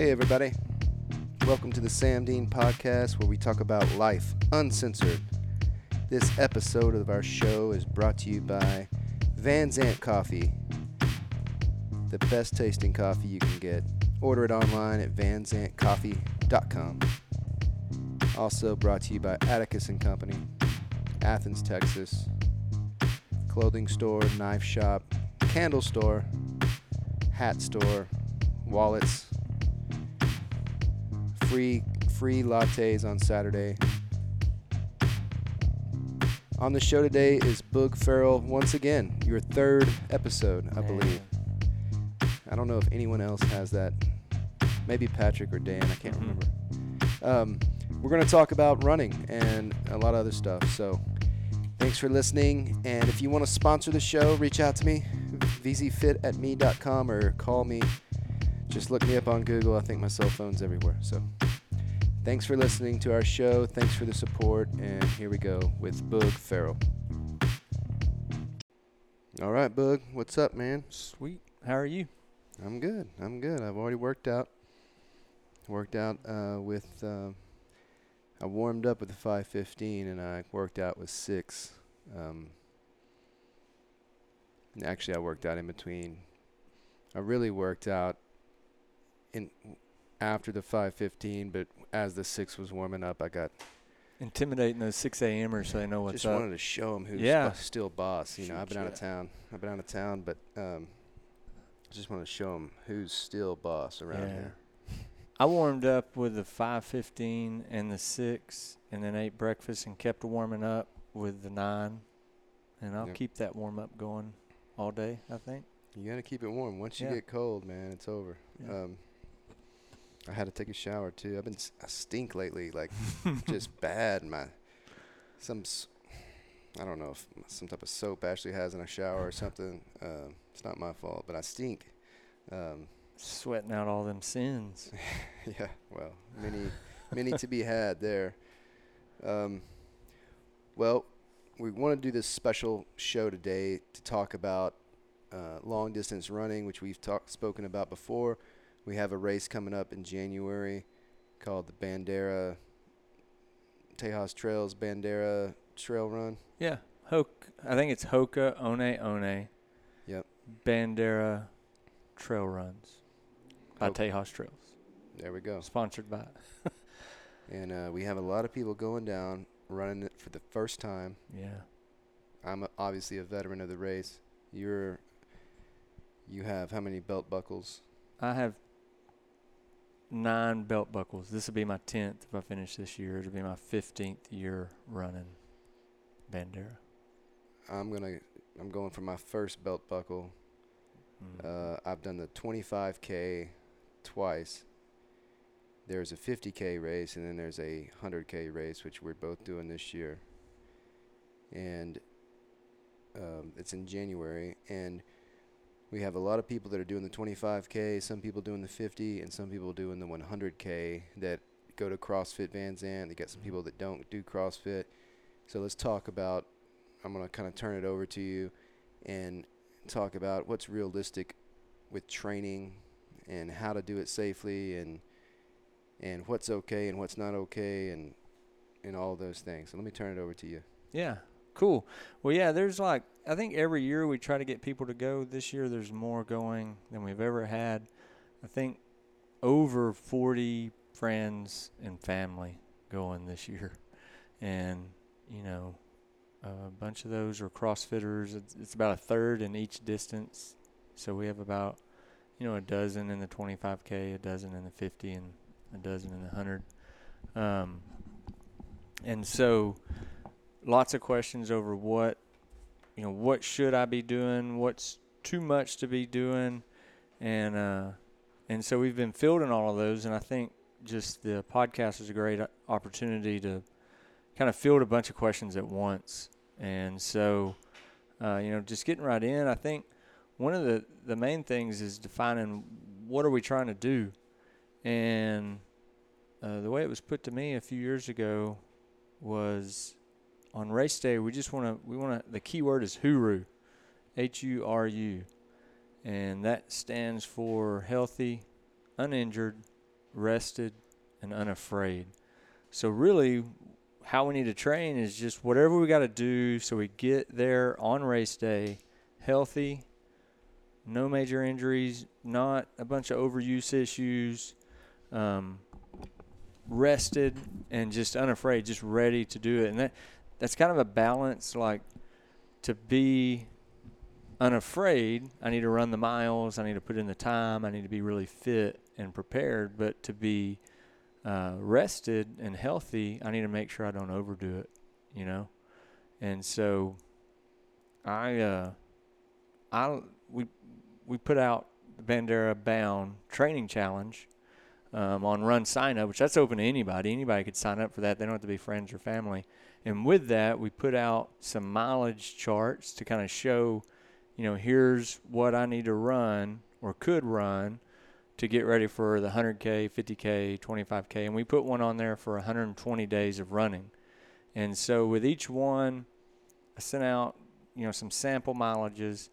Hey, everybody. Welcome to the Sam Dean podcast where we talk about life uncensored. This episode of our show is brought to you by Van Zant Coffee, the best tasting coffee you can get. Order it online at vanzantcoffee.com. Also brought to you by Atticus and Company, Athens, Texas. Clothing store, knife shop, candle store, hat store, wallets, free free lattes on Saturday. On the show today is Boog Farrell once again, your third episode, I believe. I don't know if anyone else has that. Maybe Patrick or Dan, I can't Mhm. remember. Um, we're going to talk about running and a lot of other stuff. So thanks for listening. And if you want to sponsor the show, reach out to me, vzfit@me.com or call me. Just look me up on Google. I think my cell phone's everywhere. So thanks for listening to our show. Thanks for the support. And here we go with Boog Farrell. All right, Boog, what's up, man? Sweet. How are you? I'm good. I'm good. I've already worked out. Worked out uh, with. Uh, I warmed up with the 515, and I worked out with six. Um, actually, I worked out in between. I really worked out in after the 515, but as the six was warming up, I got Intimidating those 6 a.m.ers so they know what's just up. Just wanted to show them who's Yeah. still boss. You know, I've been out of town. I've been out of town, but um, just want to show them who's still boss around Yeah. here. I warmed up with the 5:15 and the 6, and then ate breakfast and kept warming up with the 9. And I'll Yep. keep that warm up going all day, I think. You gotta keep it warm. Once you Yeah. get cold, man, it's over. Yeah. Um, I had to take a shower too. I've been I stink lately, like just bad. My some I don't know if some type of soap Ashley has in a shower or something. Um, it's not my fault, but I stink. Um, Sweating out all them sins. yeah, well, many many to be had there. Um, well, we want to do this special show today to talk about uh, long distance running, which we've talked spoken about before. We have a race coming up in January called the Bandera Tejas Trails Bandera Trail Run. Yeah. Hok I think it's Hoka One One. Yep. Bandera Trail Runs by. Tejas Trails. There we go. Sponsored by And uh, we have a lot of people going down running it for the first time. Yeah. I'm a, obviously a veteran of the race. You're you have how many belt buckles? I have nine belt buckles. This will be my tenth if I finish this year. It'll be my fifteenth year running Bandera. I'm gonna I'm going for my first belt buckle. Mm. Uh, I've done the 25k twice. There's a 50k race and then there's a 100k race, which we're both doing this year. And um, it's in January, and we have a lot of people that are doing the 25k. Some people doing the 50, and some people doing the 100k that go to CrossFit Van Zant. They got some people that don't do CrossFit. So let's talk about. I'm gonna kind of turn it over to you, and talk about what's realistic with training and how to do it safely and and what's okay and what's not okay and and all those things. So let me turn it over to you. Yeah. Cool. Well, yeah. There's like I think every year we try to get people to go. This year there's more going than we've ever had. I think over 40 friends and family going this year, and you know a bunch of those are CrossFitters. It's, it's about a third in each distance. So we have about, you know, a dozen in the 25K, a dozen in the 50, and a dozen in the 100. Um, and so lots of questions over what, you know, what should I be doing? What's too much to be doing? And, uh, and so we've been fielding all of those. And I think just the podcast is a great opportunity to kind of field a bunch of questions at once. And so, uh, you know, just getting right in, I think one of the, the main things is defining what are we trying to do. And uh, the way it was put to me a few years ago was on race day, we just want to, we want to, the key word is HURU, H U R U. And that stands for healthy, uninjured, rested, and unafraid. So really, how we need to train is just whatever we got to do so we get there on race day healthy, no major injuries, not a bunch of overuse issues, um, rested and just unafraid, just ready to do it. And that that's kind of a balance. Like to be unafraid, I need to run the miles, I need to put in the time, I need to be really fit and prepared. But to be uh, rested and healthy, I need to make sure I don't overdo it. You know, and so I uh, I we we put out the Bandera Bound Training Challenge um, on Run Sign Up, which that's open to anybody. Anybody could sign up for that. They don't have to be friends or family. And with that, we put out some mileage charts to kind of show, you know, here's what I need to run or could run to get ready for the 100K, 50K, 25K. And we put one on there for 120 days of running. And so with each one, I sent out, you know, some sample mileages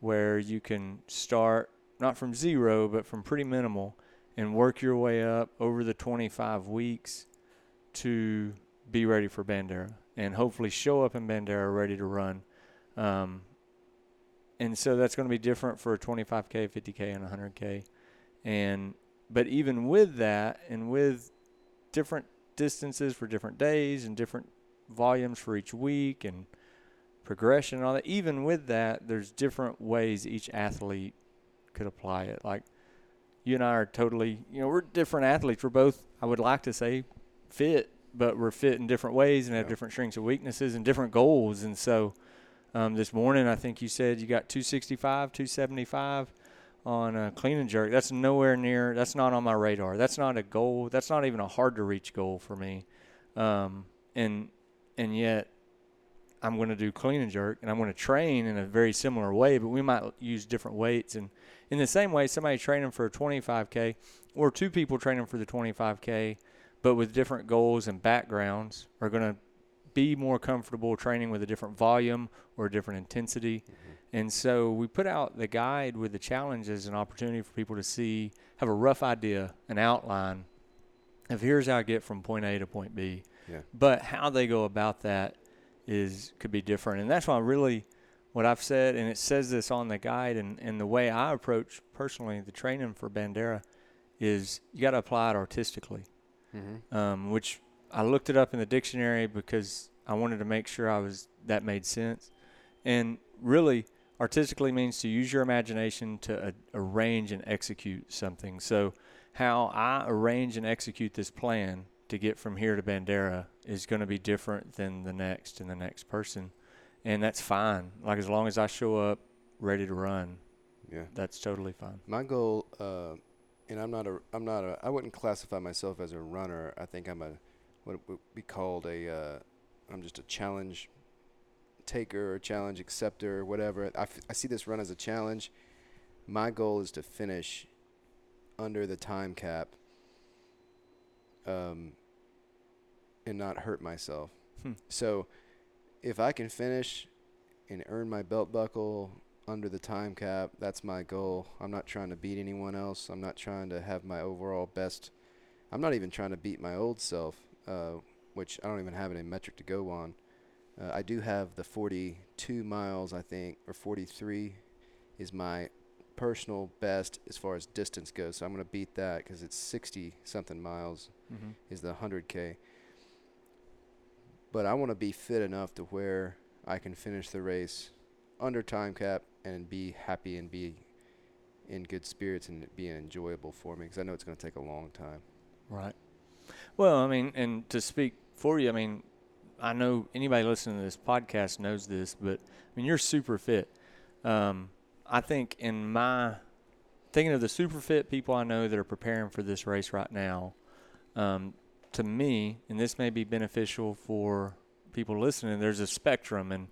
where you can start not from zero, but from pretty minimal and work your way up over the 25 weeks to be ready for Bandera and hopefully show up in Bandera ready to run. Um, and so that's going to be different for a 25k, 50k, and 100k. And but even with that, and with different distances for different days and different volumes for each week and progression and all that, even with that, there's different ways each athlete could apply it. Like you and I are totally, you know, we're different athletes. We're both, I would like to say, fit, but we're fit in different ways and have Yeah. different strengths and weaknesses and different goals. And so, um, this morning, I think you said you got 265, 275 on a clean and jerk. That's nowhere near. That's not on my radar. That's not a goal. That's not even a hard to reach goal for me. Um, and and yet, I'm going to do clean and jerk, and I'm going to train in a very similar way. But we might use different weights. And in the same way, somebody training for a 25k, or two people training for the 25k, but with different goals and backgrounds, are going to be more comfortable training with a different volume or a different intensity. Mm-hmm. And so we put out the guide with the challenge as an opportunity for people to see, have a rough idea, an outline of here's how I get from point A to point B. Yeah. But how they go about that is could be different. And that's why really what I've said, and it says this on the guide, and, and the way I approach personally the training for Bandera is you got to apply it artistically Mm-hmm. um, which I looked it up in the dictionary because I wanted to make sure I was that made sense. And really, artistically means to use your imagination to uh, arrange and execute something. So, how I arrange and execute this plan to get from here to Bandera is going to be different than the next and the next person, and that's fine. Like as long as I show up ready to run, Yeah. that's totally fine. My goal, uh, and I'm not a, I'm not a, I wouldn't classify myself as a runner. I think I'm a, what would be called a, uh, I'm just a challenge taker or challenge acceptor, or whatever. I, f- I see this run as a challenge. My goal is to finish under the time cap, um, and not hurt myself. Hmm. So, if I can finish and earn my belt buckle under the time cap. That's my goal. I'm not trying to beat anyone else. I'm not trying to have my overall best. I'm not even trying to beat my old self, uh, which I don't even have any metric to go on. Uh, I do have the 42 miles, I think, or 43 is my personal best as far as distance goes. So I'm going to beat that because it's 60 something miles Mm-hmm. is the 100K. But I want to be fit enough to where I can finish the race under time cap and be happy and be in good spirits and it enjoyable for me because I know it's going to take a long time. Right. Well, I mean, and to speak for you, I mean, I know anybody listening to this podcast knows this, but I mean, you're super fit. Um, I think in my thinking of the super fit people I know that are preparing for this race right now, um, to me, and this may be beneficial for people listening, there's a spectrum. And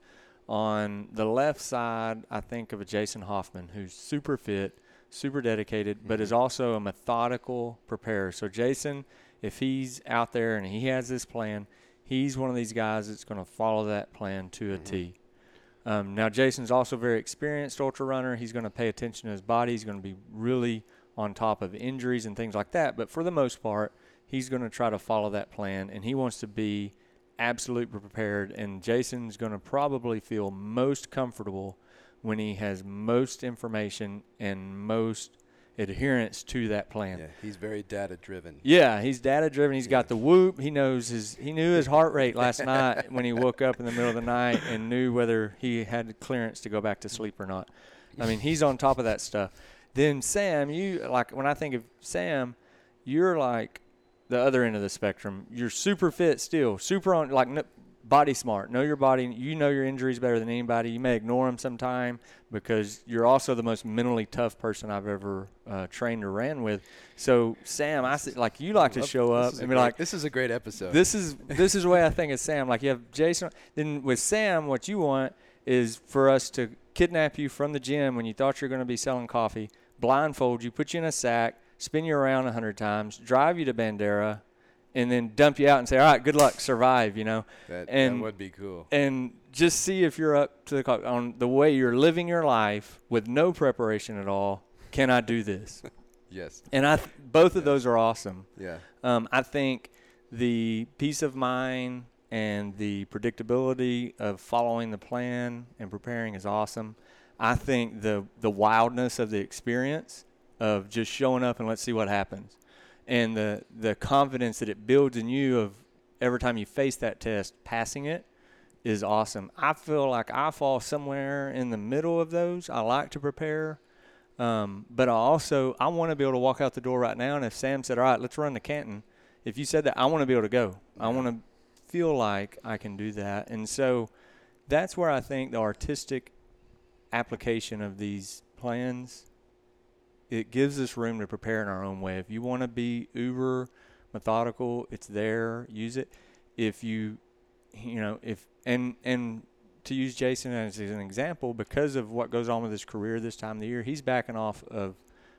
on the left side, I think of a Jason Hoffman who's super fit, super dedicated, but is also a methodical preparer. So, Jason, if he's out there and he has this plan, he's one of these guys that's going to follow that plan to a Mhm. T. Um, now, Jason's also a very experienced ultra runner. He's going to pay attention to his body. He's going to be really on top of injuries and things like that. But for the most part, he's going to try to follow that plan, and he wants to be absolutely prepared. And Jason's going to probably feel most comfortable when he has most information and most adherence to that plan. Yeah, he's very data driven. Yeah, he's data driven. He's got the whoop. He knows his he knew his heart rate last night when he woke up in the middle of the night and knew whether he had clearance to go back to sleep or not. I mean, he's on top of that stuff. Then Sam, you like when I think of Sam, you're like the other end of the spectrum. You're super fit still, super on like n- body smart. Know your body. You know your injuries better than anybody. You may ignore them sometime because you're also the most mentally tough person I've ever uh, trained or ran with. So Sam, I see, like you like to show up and be great- like, this is a great episode. this is this is the way I think of Sam. Like you have Jason. Then with Sam, what you want is for us to kidnap you from the gym when you thought you were going to be selling coffee, blindfold you, put you in a sack, spin you around a hundred times, drive you to Bandera, and then dump you out and say, "All right, good luck, survive." You know, that, and- that would be cool. and just see if you're up to the clock on the way you're living your life with no preparation at all. Can I do this? Yes. And I, th- both of those are awesome. Yeah. Um, I think the peace of mind and the predictability of following the plan and preparing is awesome. I think the the wildness of the experience of just showing up and let's see what happens, and the the confidence that it builds in you of every time you face that test, passing it is awesome. I feel like I fall somewhere in the middle of those. I like to prepare. Um, but I also I want to be able to walk out the door right now. And if Sam said, "All right, let's run to Canton," if you said that, I want to be able to go. I want to feel like I can do that. And so that's where I think the artistic application of these plans it gives us room to prepare in our own way. If you want to be uber methodical, it's there. Use it. If you, you know, if and and to use Jason as an example, because of what goes on with his career this time of the year, he's backing off of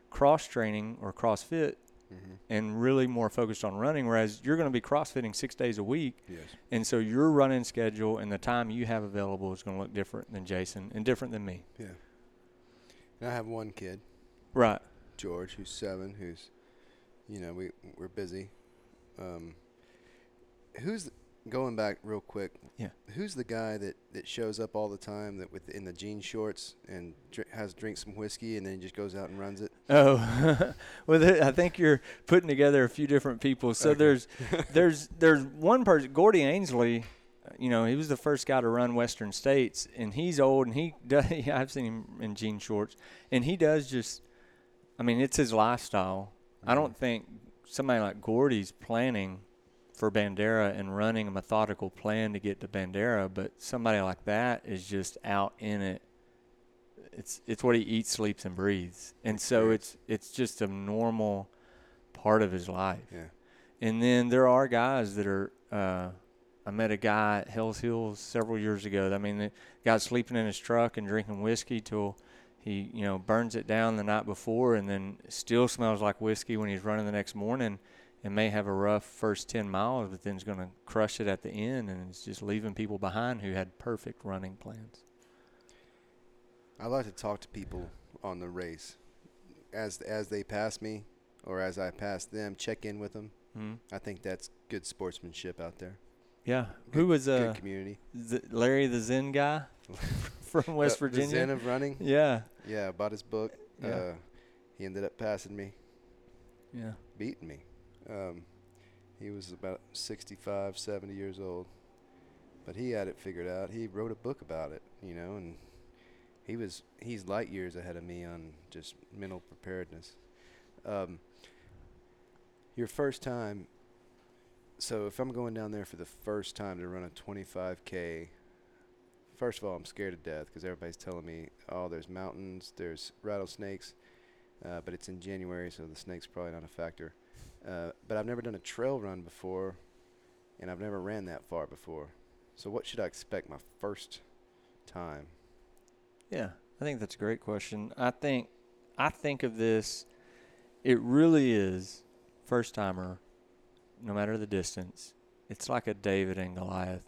cross training or CrossFit hmm and really more focused on running. Whereas you're going to be CrossFitting six days a week, Yes. and so your running schedule and the time you have available is going to look different than Jason and different than me. Yeah. And I have one kid, Right. George, who's seven, who's, you know, we we're busy. Um, who's going back real quick? Yeah. Who's the guy that, that shows up all the time that with in the jean shorts and dr- has drinks some whiskey and then just goes out and runs it? Oh, well, I think you're putting together a few different people. So Okay. there's there's there's one person, Gordy Ainsleigh. You know, he was the first guy to run Western States, and he's old, and he does. I've seen him in jean shorts, and he does just. I mean, it's his lifestyle. I don't think somebody like Gordy's planning for Bandera and running a methodical plan to get to Bandera, but somebody like that is just out in it. It's it's what he eats, sleeps, and breathes, and so it's it's just a normal part of his life. Yeah. And then there are guys that are. Uh, I met a guy at Hell's Hills several years ago. I mean, the guy's sleeping in his truck and drinking whiskey till he, you know, burns it down the night before, and then still smells like whiskey when he's running the next morning, and may have a rough first ten miles, but then is going to crush it at the end, and it's just leaving people behind who had perfect running plans. I like to talk to people on the race, as as they pass me, or as I pass them. Check in with them. hmm I think that's good sportsmanship out there. Yeah. Good- Who was Good uh, community. Z- Larry the Zen guy from West The- the Virginia? Zen of running. yeah. Yeah, I bought his book. Yeah. Uh, he ended up passing me, Yeah. beating me. Um, he was about 65, 70 years old, but he had it figured out. He wrote a book about it, you know, and he was he's light years ahead of me on just mental preparedness. Um, your first time. So if I'm going down there for the first time to run a 25k, first of all, I'm scared to death because everybody's telling me, oh, there's mountains, there's rattlesnakes, uh, but it's in January, so the snake's probably not a factor. Uh, but I've never done a trail run before, and I've never ran that far before. So what should I expect my first time? Yeah, I think that's a great question. I think I think of this it really is first timer no matter the distance. It's like a David and Goliath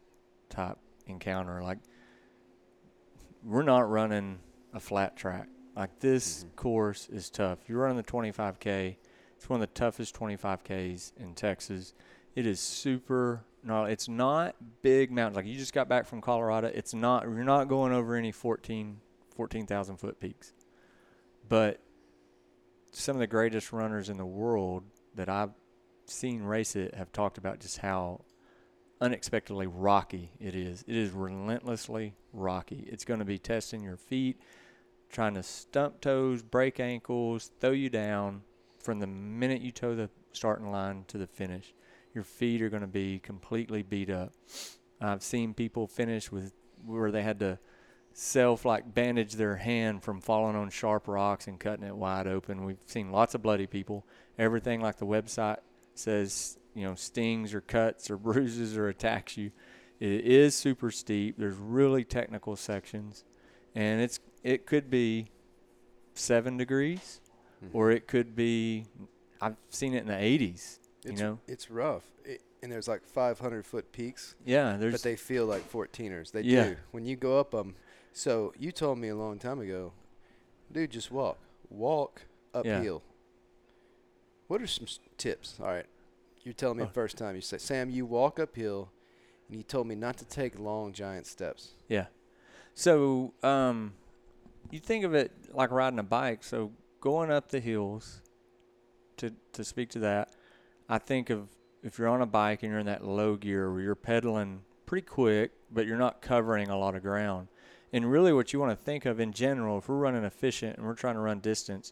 type encounter like we're not running a flat track. Like this Mhm. course is tough. You're running the 25k. It's one of the toughest 25ks in Texas. It is super gnarly. It's not big mountains. Like you just got back from Colorado. It's not. You're not going over any 14 14,000 foot peaks. But some of the greatest runners in the world that I've seen race it have talked about just how unexpectedly rocky it is. It is relentlessly rocky. It's going to be testing your feet, trying to stump toes, break ankles, throw you down from the minute you toe the starting line to the finish. Your feet are going to be completely beat up. I've seen people finish with where they had to self like bandage their hand from falling on sharp rocks and cutting it wide open. We've seen lots of bloody people. Everything like the website says, you know, stings or cuts or bruises or attacks you. It is super steep. There's really technical sections, and it's it could be seven degrees, Mhm. or it could be. I've seen it in the 80s. You know, it's rough, it, and there's like 500 foot peaks, yeah. There's but they feel like 14ers. They Yeah. do when you go up them. So you told me a long time ago, dude, just walk, walk Yeah. uphill. What are some tips? All right, you're telling me Oh. the first time you say, Sam, you walk uphill, and you told me not to take long giant steps. Yeah. So, um, you think of it like riding a bike. So, going up the hills, to to speak to that, I think of if you're on a bike and you're in that low gear where you're pedaling pretty quick, but you're not covering a lot of ground. And really, what you want to think of in general, if we're running efficient and we're trying to run distance,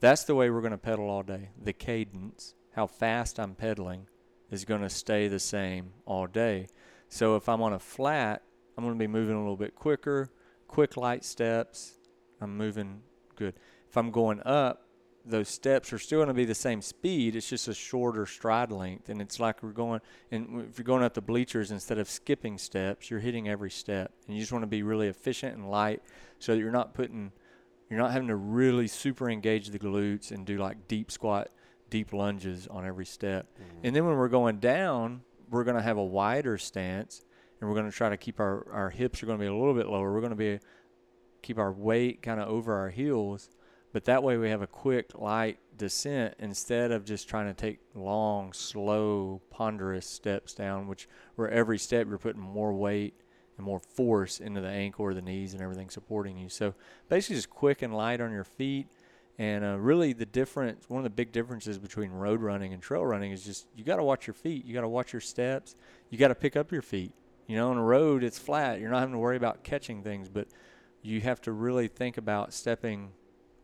that's the way we're going to pedal all day. The cadence, how fast I'm pedaling, is going to stay the same all day. So if I'm on a flat, I'm going to be moving a little bit quicker, quick light steps. I'm moving good. If I'm going up, those steps are still going to be the same speed. It's just a shorter stride length, and it's like we're going. And if you're going up the bleachers instead of skipping steps, you're hitting every step, and you just want to be really efficient and light, so that you're not putting, you're not having to really super engage the glutes and do like deep squat, deep lunges on every step. Mm-hmm. And then when we're going down, we're going to have a wider stance, and we're going to try to keep our our hips are going to be a little bit lower. We're going to be keep our weight kind of over our heels, but that way we have a quick light descent instead of just trying to take long, slow, ponderous steps down, which where every step you're putting more weight and more force into the ankle or the knees and everything supporting you. So basically, just quick and light on your feet. And uh, really, the difference, one of the big differences between road running and trail running is just you got to watch your feet. You got to watch your steps. You got to pick up your feet. You know, on a road, it's flat. You're not having to worry about catching things, but you have to really think about stepping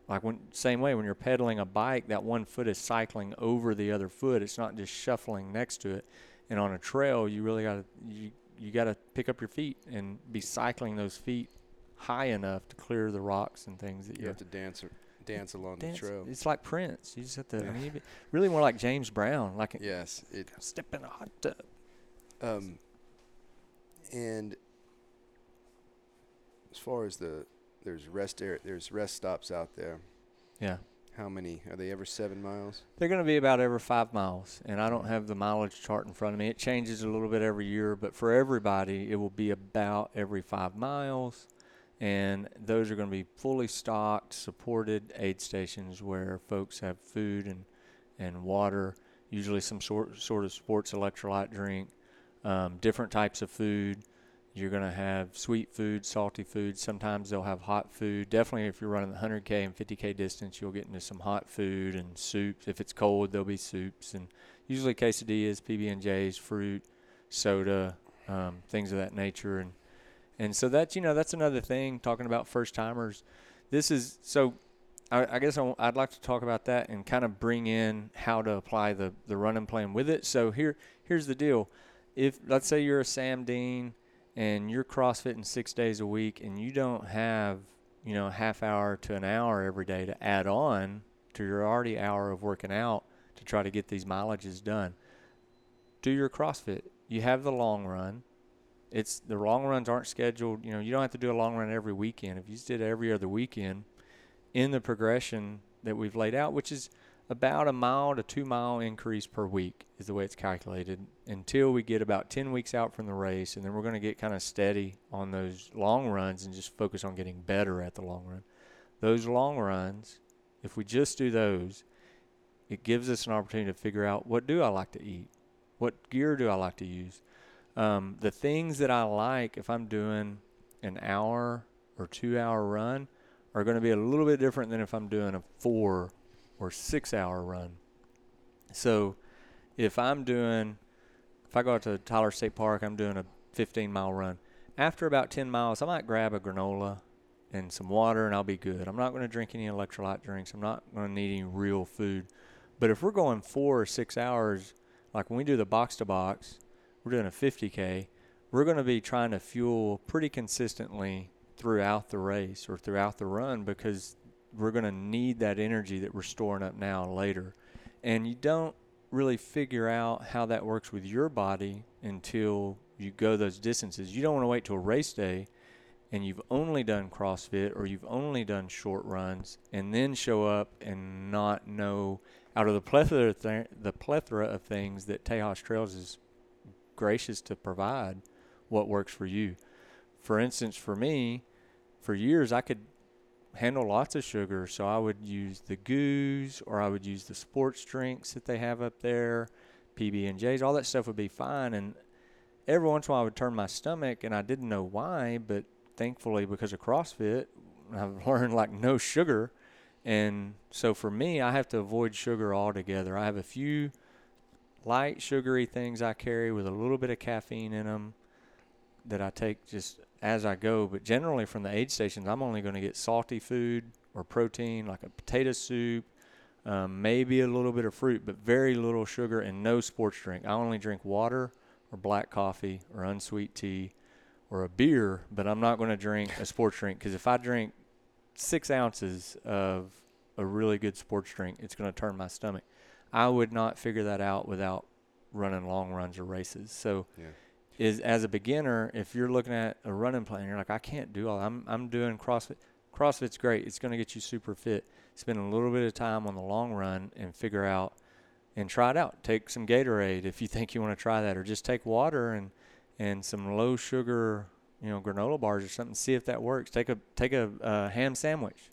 like when same way when you're pedaling a bike that one foot is cycling over the other foot it's not just shuffling next to it and on a trail you really got to you you got to pick up your feet and be cycling those feet high enough to clear the rocks and things that You you have to dance, or, dance along dance. the trail. It's like Prince. You just have to. I mean, be- really more like James Brown, like Yes, it step in a hot tub. Um, and as far as the there's rest area, there's rest stops out there. Yeah, How many are they? Ever seven miles? they're going to be about every five miles, and I don't have the mileage chart in front of me. It changes a little bit every year, but for everybody, it will be about every five miles. And those are going to be fully stocked, supported aid stations where folks have food and, and water, usually some sort sort of sports electrolyte drink, um, different types of food. You're going to have sweet food, salty food. Sometimes they'll have hot food. Definitely, if you're running the 100K and 50K distance, you'll get into some hot food and soups. If it's cold, there'll be soups and usually quesadillas, PB&Js, fruit, soda, um, things of that nature. And and so that's you know that's another thing. Talking about first timers, this is so. I, I guess I, would like to talk about that and kind of bring in how to apply the the running plan with it. So here here's the deal. If let's say you're a Sam Dean and you're CrossFitting six days a week and you don't have you know half hour to an hour every day to add on to your already hour of working out to try to get these mileages done, do your CrossFit. You have the long run. It's the long runs aren't scheduled. You know, you don't have to do a long run every weekend. If you just did every other weekend, in the progression that we've laid out, which is about a mile to two mile increase per week, is the way it's calculated until we get about 10 weeks out from the race. And then we're going to get kind of steady on those long runs and just focus on getting better at the long run. those long runs, if we just do those, it gives us an opportunity to figure out what do I like to eat, what gear do I like to use. Um, the things that I like if I'm doing an hour or two hour run are going to be a little bit different than if I'm doing a four or six hour run. So if I'm doing, if I go out to Tyler State Park, I'm doing a 15 mile run. After about 10 miles, I might grab a granola and some water and I'll be good. I'm not going to drink any electrolyte drinks. I'm not going to need any real food. But if we're going four or six hours, like when we do the box to box, we're doing a 50K, we're going to be trying to fuel pretty consistently throughout the race or throughout the run because we're going to need that energy that we're storing up now later. And you don't really figure out how that works with your body until you go those distances. You don't want to wait till race day and you've only done CrossFit or you've only done short runs and then show up and not know out of the plethora th- the plethora of things that Tejas Trails is gracious to provide what works for you. For instance, for me, for years I could handle lots of sugar, so I would use the goos or I would use the sports drinks that they have up there, PB and J's, all that stuff would be fine. And every once in a while I would turn my stomach, and I didn't know why, but thankfully because of CrossFit, I've learned like no sugar. And so for me, I have to avoid sugar altogether. I have a few light sugary things I carry with a little bit of caffeine in them that I take just as I go. But generally, from the aid stations, I'm only going to get salty food or protein, like a potato soup, um, maybe a little bit of fruit, but very little sugar and no sports drink. I only drink water or black coffee or unsweet tea or a beer, but I'm not going to drink a sports drink because if I drink six ounces of a really good sports drink, it's going to turn my stomach. I would not figure that out without running long runs or races. So Yeah. is as a beginner, if you're looking at a running plan, you're like, I can't do all. I'm I'm doing CrossFit. CrossFit's great. It's going to get you super fit. Spend a little bit of time on the long run and figure out and try it out. Take some Gatorade if you think you want to try that, or just take water and and some low sugar, you know, granola bars or something. See if that works. Take a take a uh, ham sandwich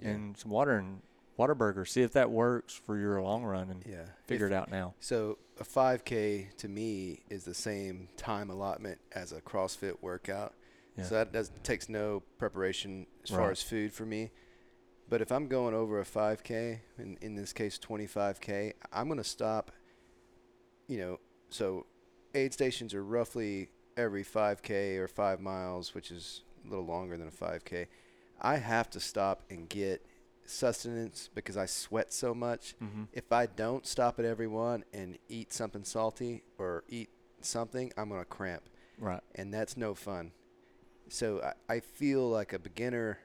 Yeah. and some water and Whataburger. See if that works for your long run and yeah. figure If- it out now. So a 5K to me is the same time allotment as a CrossFit workout. Yeah. So that does takes no preparation as far as food for me. But if I'm going over a 5K, in, in this case 25K, I'm going to stop, you know, so aid stations are roughly every 5K or 5 miles, which is a little longer than a 5K. I have to stop and get sustenance because I sweat so much Mm-hmm. if I don't stop at every one and eat something salty or eat something, I'm gonna cramp, Right. and that's no fun. So I, I feel like a beginner,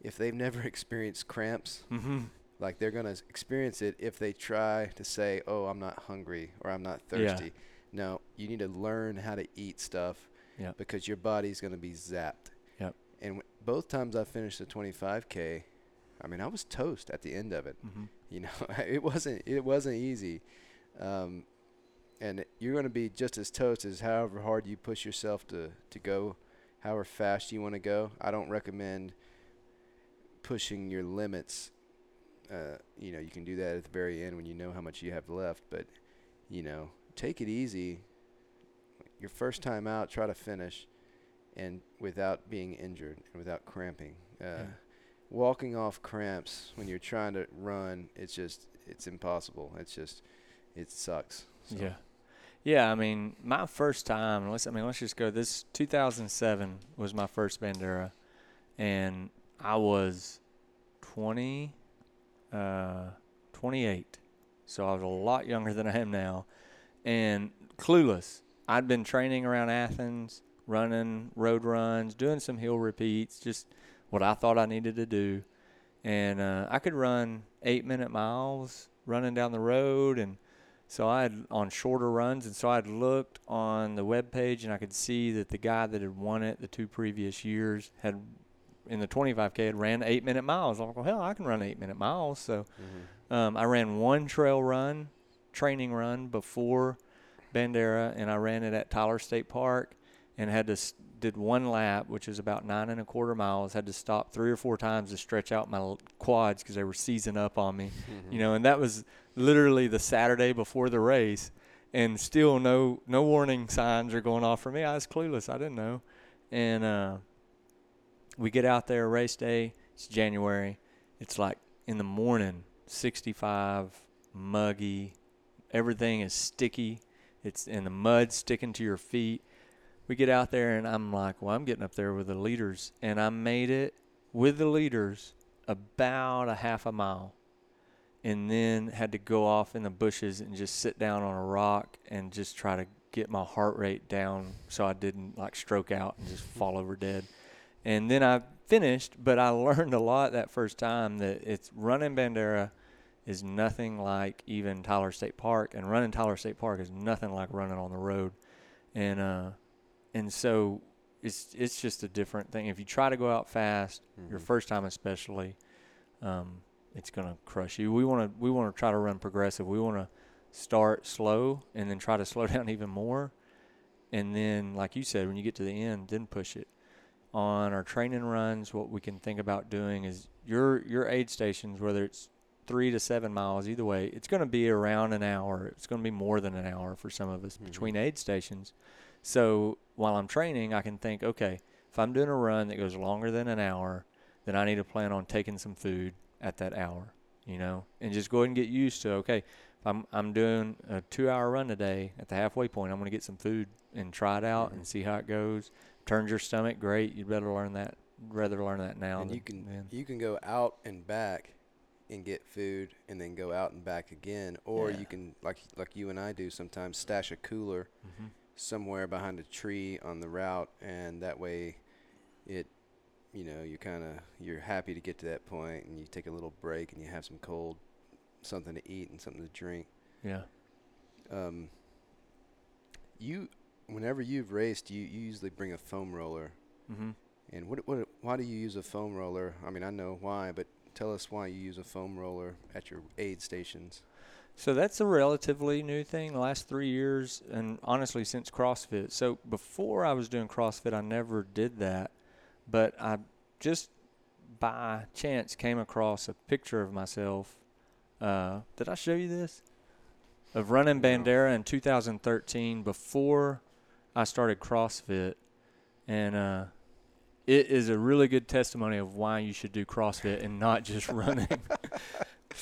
if they've never experienced cramps, Mm-hmm. like they're gonna experience it if they try to say, "Oh, I'm not hungry" or "I'm not thirsty. Yeah. thirsty." No, you need to learn how to eat stuff Yep. because your body's gonna be zapped. Yep. And w- both times I finished the 25k, I mean I was toast at the end of it. Mm-hmm. you know it wasn't it wasn't easy. Um, and you're going to be just as toast as however hard you push yourself to to go however fast you want to go. I don't recommend pushing your limits. Uh, you know you can do that at the very end when you know how much you have left but you know take it easy. Your first time out try to finish and without being injured and without cramping. Uh, Yeah. Walking off cramps when you're trying to run it's just it's impossible it's just it sucks so. Yeah. Yeah, I mean, my first time, let's I mean, let's just go this 2007 was my first Bandera and I was 20 uh 28. So I was a lot younger than I am now and clueless. I'd been training around Athens, running road runs, doing some hill repeats, just what I thought I needed to do. And uh, I could run eight minute miles running down the road and so I had on shorter runs, and so I'd looked on the web page, and I could see that the guy that had won it the two previous years had, in the 25k, had ran eight minute miles. I'm like, well, hell, I can run eight minute miles. So Mhm. um, I ran one trail run, training run before Bandera, and I ran it at Tyler State Park, and had to did one lap, which is about nine and a quarter miles. Had to stop three or four times to stretch out my quads because they were seizing up on me. Mm-hmm. You know, and that was literally the Saturday before the race, and still no no warning signs are going off for me. I was clueless. I didn't know, and uh, we get out there race day. It's January. It's like in the morning, 65, muggy. Everything is sticky. It's in the mud sticking to your feet. We get out there and I'm like, well, I'm getting up there with the leaders, and I made it with the leaders about a half a mile and then had to go off in the bushes and just sit down on a rock and just try to get my heart rate down so I didn't like stroke out and just fall over dead. And then I finished, but I learned a lot that first time that it's running Bandera is nothing like even Tyler State Park, and running Tyler State Park is nothing like running on the road. And uh, and so it's it's just a different thing. If you try to go out fast, your Mhm. first time especially, um, it's gonna crush you. We want to we want to try to run progressive. We want to start slow and then try to slow down even more, and then like you said, when you get to the end, then push it. On our training runs, what we can think about doing is your your aid stations, whether it's three to seven miles, either way, it's going to be around an hour. It's going to be more than an hour for some of us Mhm. between aid stations. So while I'm training, I can think, okay, if I'm doing a run that goes longer than an hour, then I need to plan on taking some food at that hour, you know, and just go ahead and get used to, okay, if I'm, I'm doing a two hour run today at the halfway point, I'm going to get some food and try it out Mhm. and see how it goes. Turns your stomach, great. You'd better learn that, rather learn that now. and than you can then. you can go out and back and get food and then go out and back again or Yeah. you can like like you and I do sometimes stash a cooler Mhm. Somewhere behind a tree on the route and that way it you know you kind of you're happy to get to that point and you take a little break and you have some cold something to eat and something to drink Yeah. um you whenever you've raced you, you usually bring a foam roller Mm-hmm. and what what why do you use a foam roller I mean I know why but tell us why you use a foam roller at your aid stations So that's a relatively new thing, the last three years, and honestly since CrossFit. So before I was doing CrossFit, I never did that, but I just by chance came across a picture of myself. Uh, did I show you this? Of running Bandera in 2013 before I started CrossFit, and uh, it is a really good testimony of why you should do CrossFit and not just running.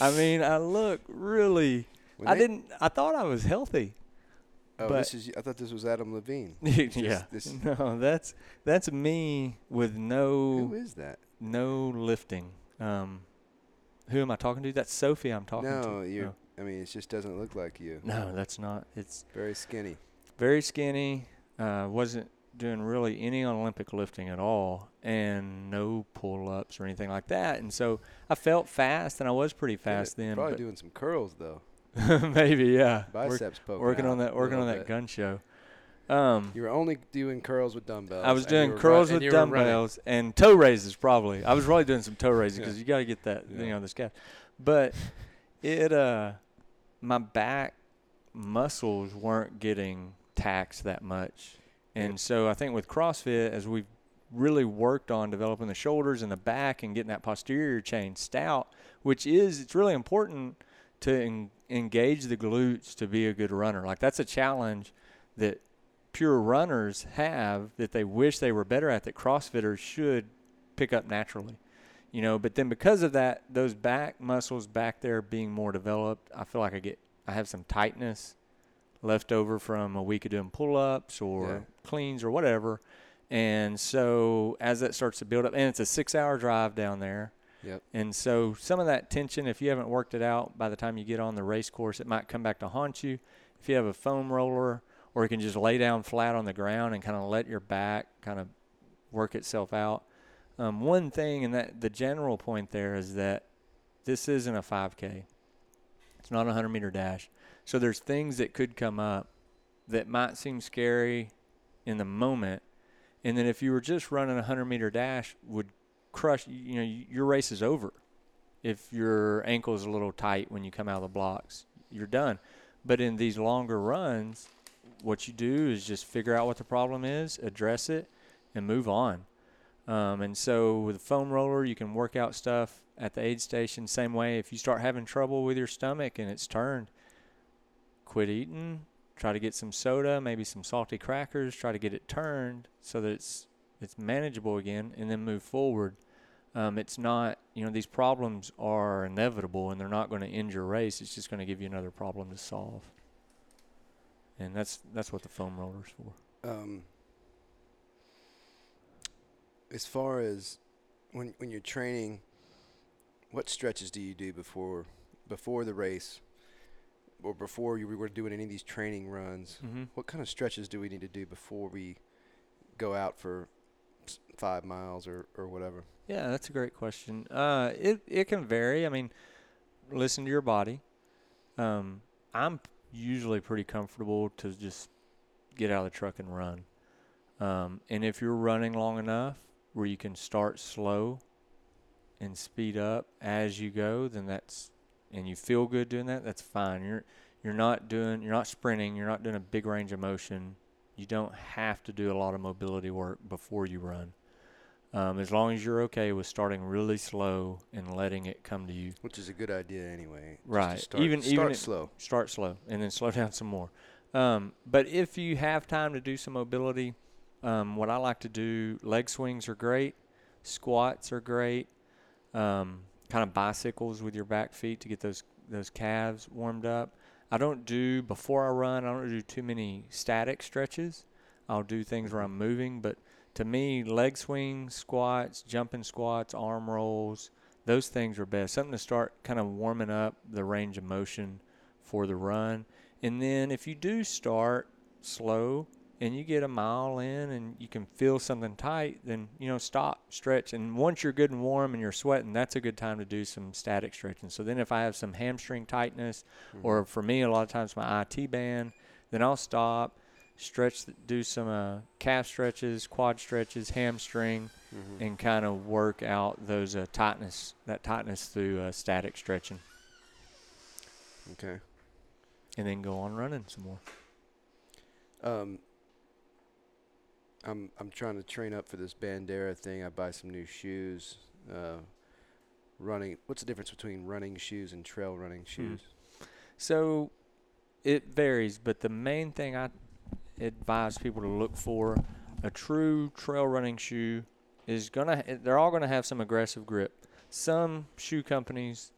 I mean, I look really. When I they- didn't. I thought I was healthy. oh but- this is I thought this was Adam Levine yeah. this- no, that's that's me with who no is that no lifting. Um, who am I talking to? That's Sophie. I'm talking to. no you're No. I mean it just doesn't look like you No, that's not. It's very skinny very skinny. Uh, wasn't doing really any Olympic lifting at all, and no pull-ups or anything like that. And so I felt fast, and I was pretty fast then. probably doing some curls though maybe, yeah. Biceps poking working on that working on that bit. gun show. Um, You were only doing curls with dumbbells. I was doing curls and with running. dumbbells and toe raises probably. I was really doing some toe raises Yeah. because you got to get that Yeah. you know the scap. But it uh my back muscles weren't getting taxed that much. And so I think with CrossFit as we've really worked on developing the shoulders and the back and getting that posterior chain stout, which is it's really important to en- engage the glutes to be a good runner. Like that's a challenge that pure runners have that they wish they were better at that CrossFitters should pick up naturally. You know, but then because of that, those back muscles back there being more developed, I feel like I get I have some tightness left over from a week of doing pull ups or Yeah. cleans or whatever. And so as that starts to build up and it's a six hour drive down there. Yep. And so some of that tension, if you haven't worked it out by the time you get on the race course, it might come back to haunt you. If you have a foam roller, or you can just lay down flat on the ground and kind of let your back kind of work itself out. Um, one thing, and that the general point there is that this isn't a 5K. It's not a 100 meter dash. So there's things that could come up that might seem scary in the moment, and then if you were just running a 100 meter dash, would crush. You know, your race is over. If your ankle is a little tight when you come out of the blocks, you're done. But in these longer runs, what you do is just figure out what the problem is, address it, and move on. Um, and so with a foam roller, you can work out stuff at the aid station. Same way, if you start having trouble with your stomach and it's turned, quit eating. Try to get some soda, maybe some salty crackers. Try to get it turned so that it's it's manageable again, and then move forward. Um, it's not, you know, these problems are inevitable, and they're not going to end your race. It's just going to give you another problem to solve. And that's that's what the foam roller's for. Um, as far as when when you're training, what stretches do you do before before the race, or before you were doing any of these training runs? Mm-hmm. What kind of stretches do we need to do before we go out for five miles or, or whatever? Yeah, that's a great question. Uh, it it can vary. I mean, listen to your body. Um, I'm usually pretty comfortable to just get out of the truck and run. Um, and if you're running long enough where you can start slow and speed up as you go, then that's and you feel good doing that. That's fine. You're you're not doing you're not sprinting. You're not doing a big range of motion. You don't have to do a lot of mobility work before you run. Um, as long as you're okay with starting really slow and letting it come to you. Which is a good idea anyway. Right. Start, Even- start even it- slow. Start slow and then slow down some more. Um, but if you have time to do some mobility, um, what I like to do, leg swings are great, squats are great, um, kind of bicycles with your back feet to get those those calves warmed up. I don't do before I run. I don't do too many static stretches. I'll do things where I'm moving, but to me, leg swings, squats, jumping squats, arm rolls, those things are best. Something to start kind of warming up the range of motion for the run. And then if you do start slow and you get a mile in and you can feel something tight, then you know stop, stretch, and once you're good and warm and you're sweating, that's a good time to do some static stretching. So then if I have some hamstring tightness, Mm-hmm. or for me a lot of times my IT band, then I'll stop, stretch, do some uh, calf stretches, quad stretches, hamstring, Mhm. and kind of work out those uh, tightness, that tightness through uh, static stretching, Okay. and then go on running some more. Um, I'm I'm trying to train up for this Bandera thing. I buy some new shoes. Uh, running. What's the difference between running shoes and trail running shoes? So it varies, but the main thing I advise people to look for a true trail running shoe is gonna they're all gonna have some aggressive grip. Some shoe companies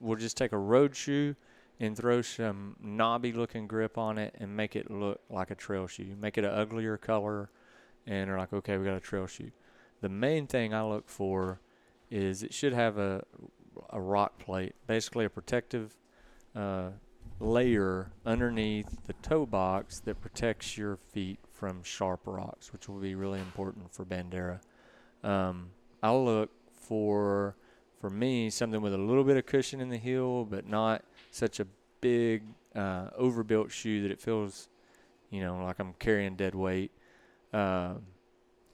will just take a road shoe and throw some knobby looking grip on it and make it look like a trail shoe. Make it an uglier color and they're like, okay, we got a trail shoe. The main thing I look for is it should have a a rock plate, basically a protective uh, layer underneath the toe box that protects your feet from sharp rocks, which will be really important for Bandera. Um, I'll look for, for me, something with a little bit of cushion in the heel, but not such a big uh, overbuilt shoe that it feels, you know, like I'm carrying dead weight.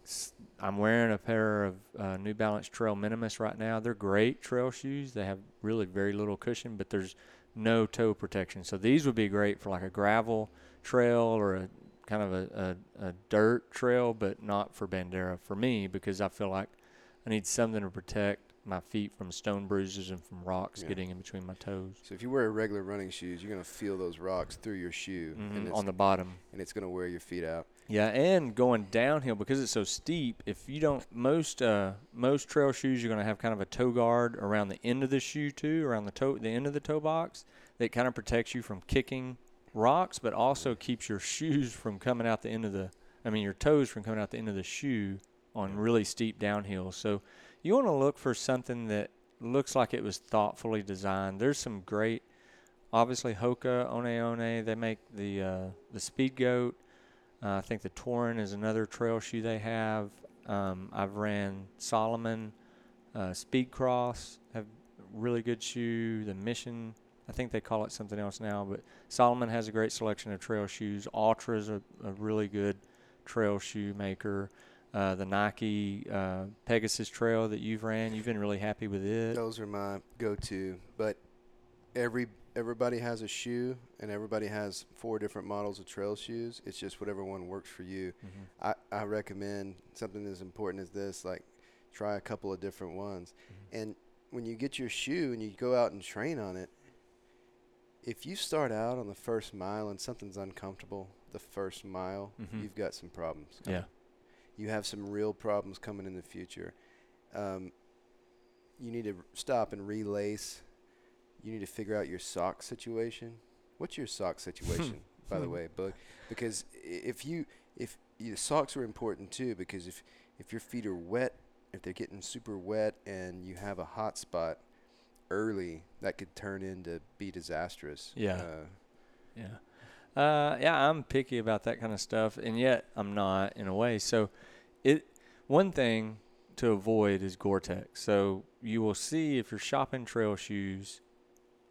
S- I'm wearing a pair of uh, New Balance Trail Minimus right now. They're great trail shoes. They have really very little cushion, but there's no toe protection. So these would be great for like a gravel trail or a kind of a, a, a dirt trail, but not for Bandera for me because I feel like I need something to protect my feet from stone bruises and from rocks Yeah. getting in between my toes So if you wear regular running shoes, you're gonna feel those rocks through your shoe, and Mhm, it's, on the bottom. and it's gonna wear your feet out. Yeah, and going downhill because it's so steep. If you don't, most uh, most trail shoes, you're gonna have kind of a toe guard around the end of the shoe too, around the toe, the end of the toe box, that kind of protects you from kicking rocks, but also keeps your shoes from coming out the end of the. I mean, your toes from coming out the end of the shoe on really steep downhills. So you want to look for something that looks like it was thoughtfully designed. There's some great, obviously Hoka, One One. They make the uh, the Speed Goat. Uh, I think the Torin is another trail shoe they have. Um, I've ran Salomon, uh, Speed Cross have really good shoe. The Mission, I think they call it something else now, but Salomon has a great selection of trail shoes. Altra is a, a really good trail shoe maker. Uh, the Nike uh, Pegasus Trail that you've ran, you've been really happy with it. Those are my go-to. But every everybody has a shoe, and everybody has four different models of trail shoes. It's just whatever one works for you. Mhm. I I recommend something as important as this, like try a couple of different ones. And when you get your shoe and you go out and train on it, if you start out on the first mile and something's uncomfortable, the first mile, Mhm. you've got some problems. Yeah. You have some real problems coming in the future. Um, you need to stop and relace. You need to figure out your sock situation. What's your sock situation, by the way, Bug? Because if you if your socks are important too, because if if your feet are wet, if they're getting super wet, and you have a hot spot early, that could turn into be disastrous. Yeah. Uh, Yeah. Uh, yeah, I'm picky about that kind of stuff, and yet I'm not in a way. So, it one thing to avoid is Gore-Tex. So you will see if you're shopping trail shoes,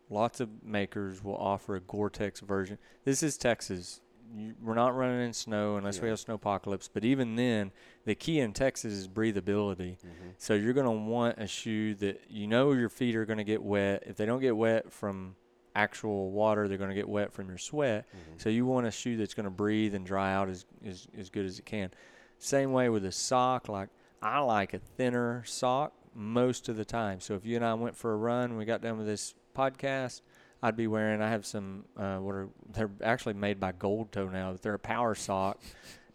lots of makers will offer a Gore-Tex version. This is Texas. You, we're not running in snow unless we Yeah. have snow apocalypse. But even then, the key in Texas is breathability. mhm. So you're going to want a shoe that you know your feet are going to get wet. If they don't get wet from actual water, they're going to get wet from your sweat. Mhm. So you want a shoe that's going to breathe and dry out as, as as good as it can. Same way with a sock. Like I like a thinner sock most of the time. So if you and I went for a run, we got done with this podcast. I'd be wearing. I have some. Uh, what are they're actually made by Gold Toe now. They're a power sock.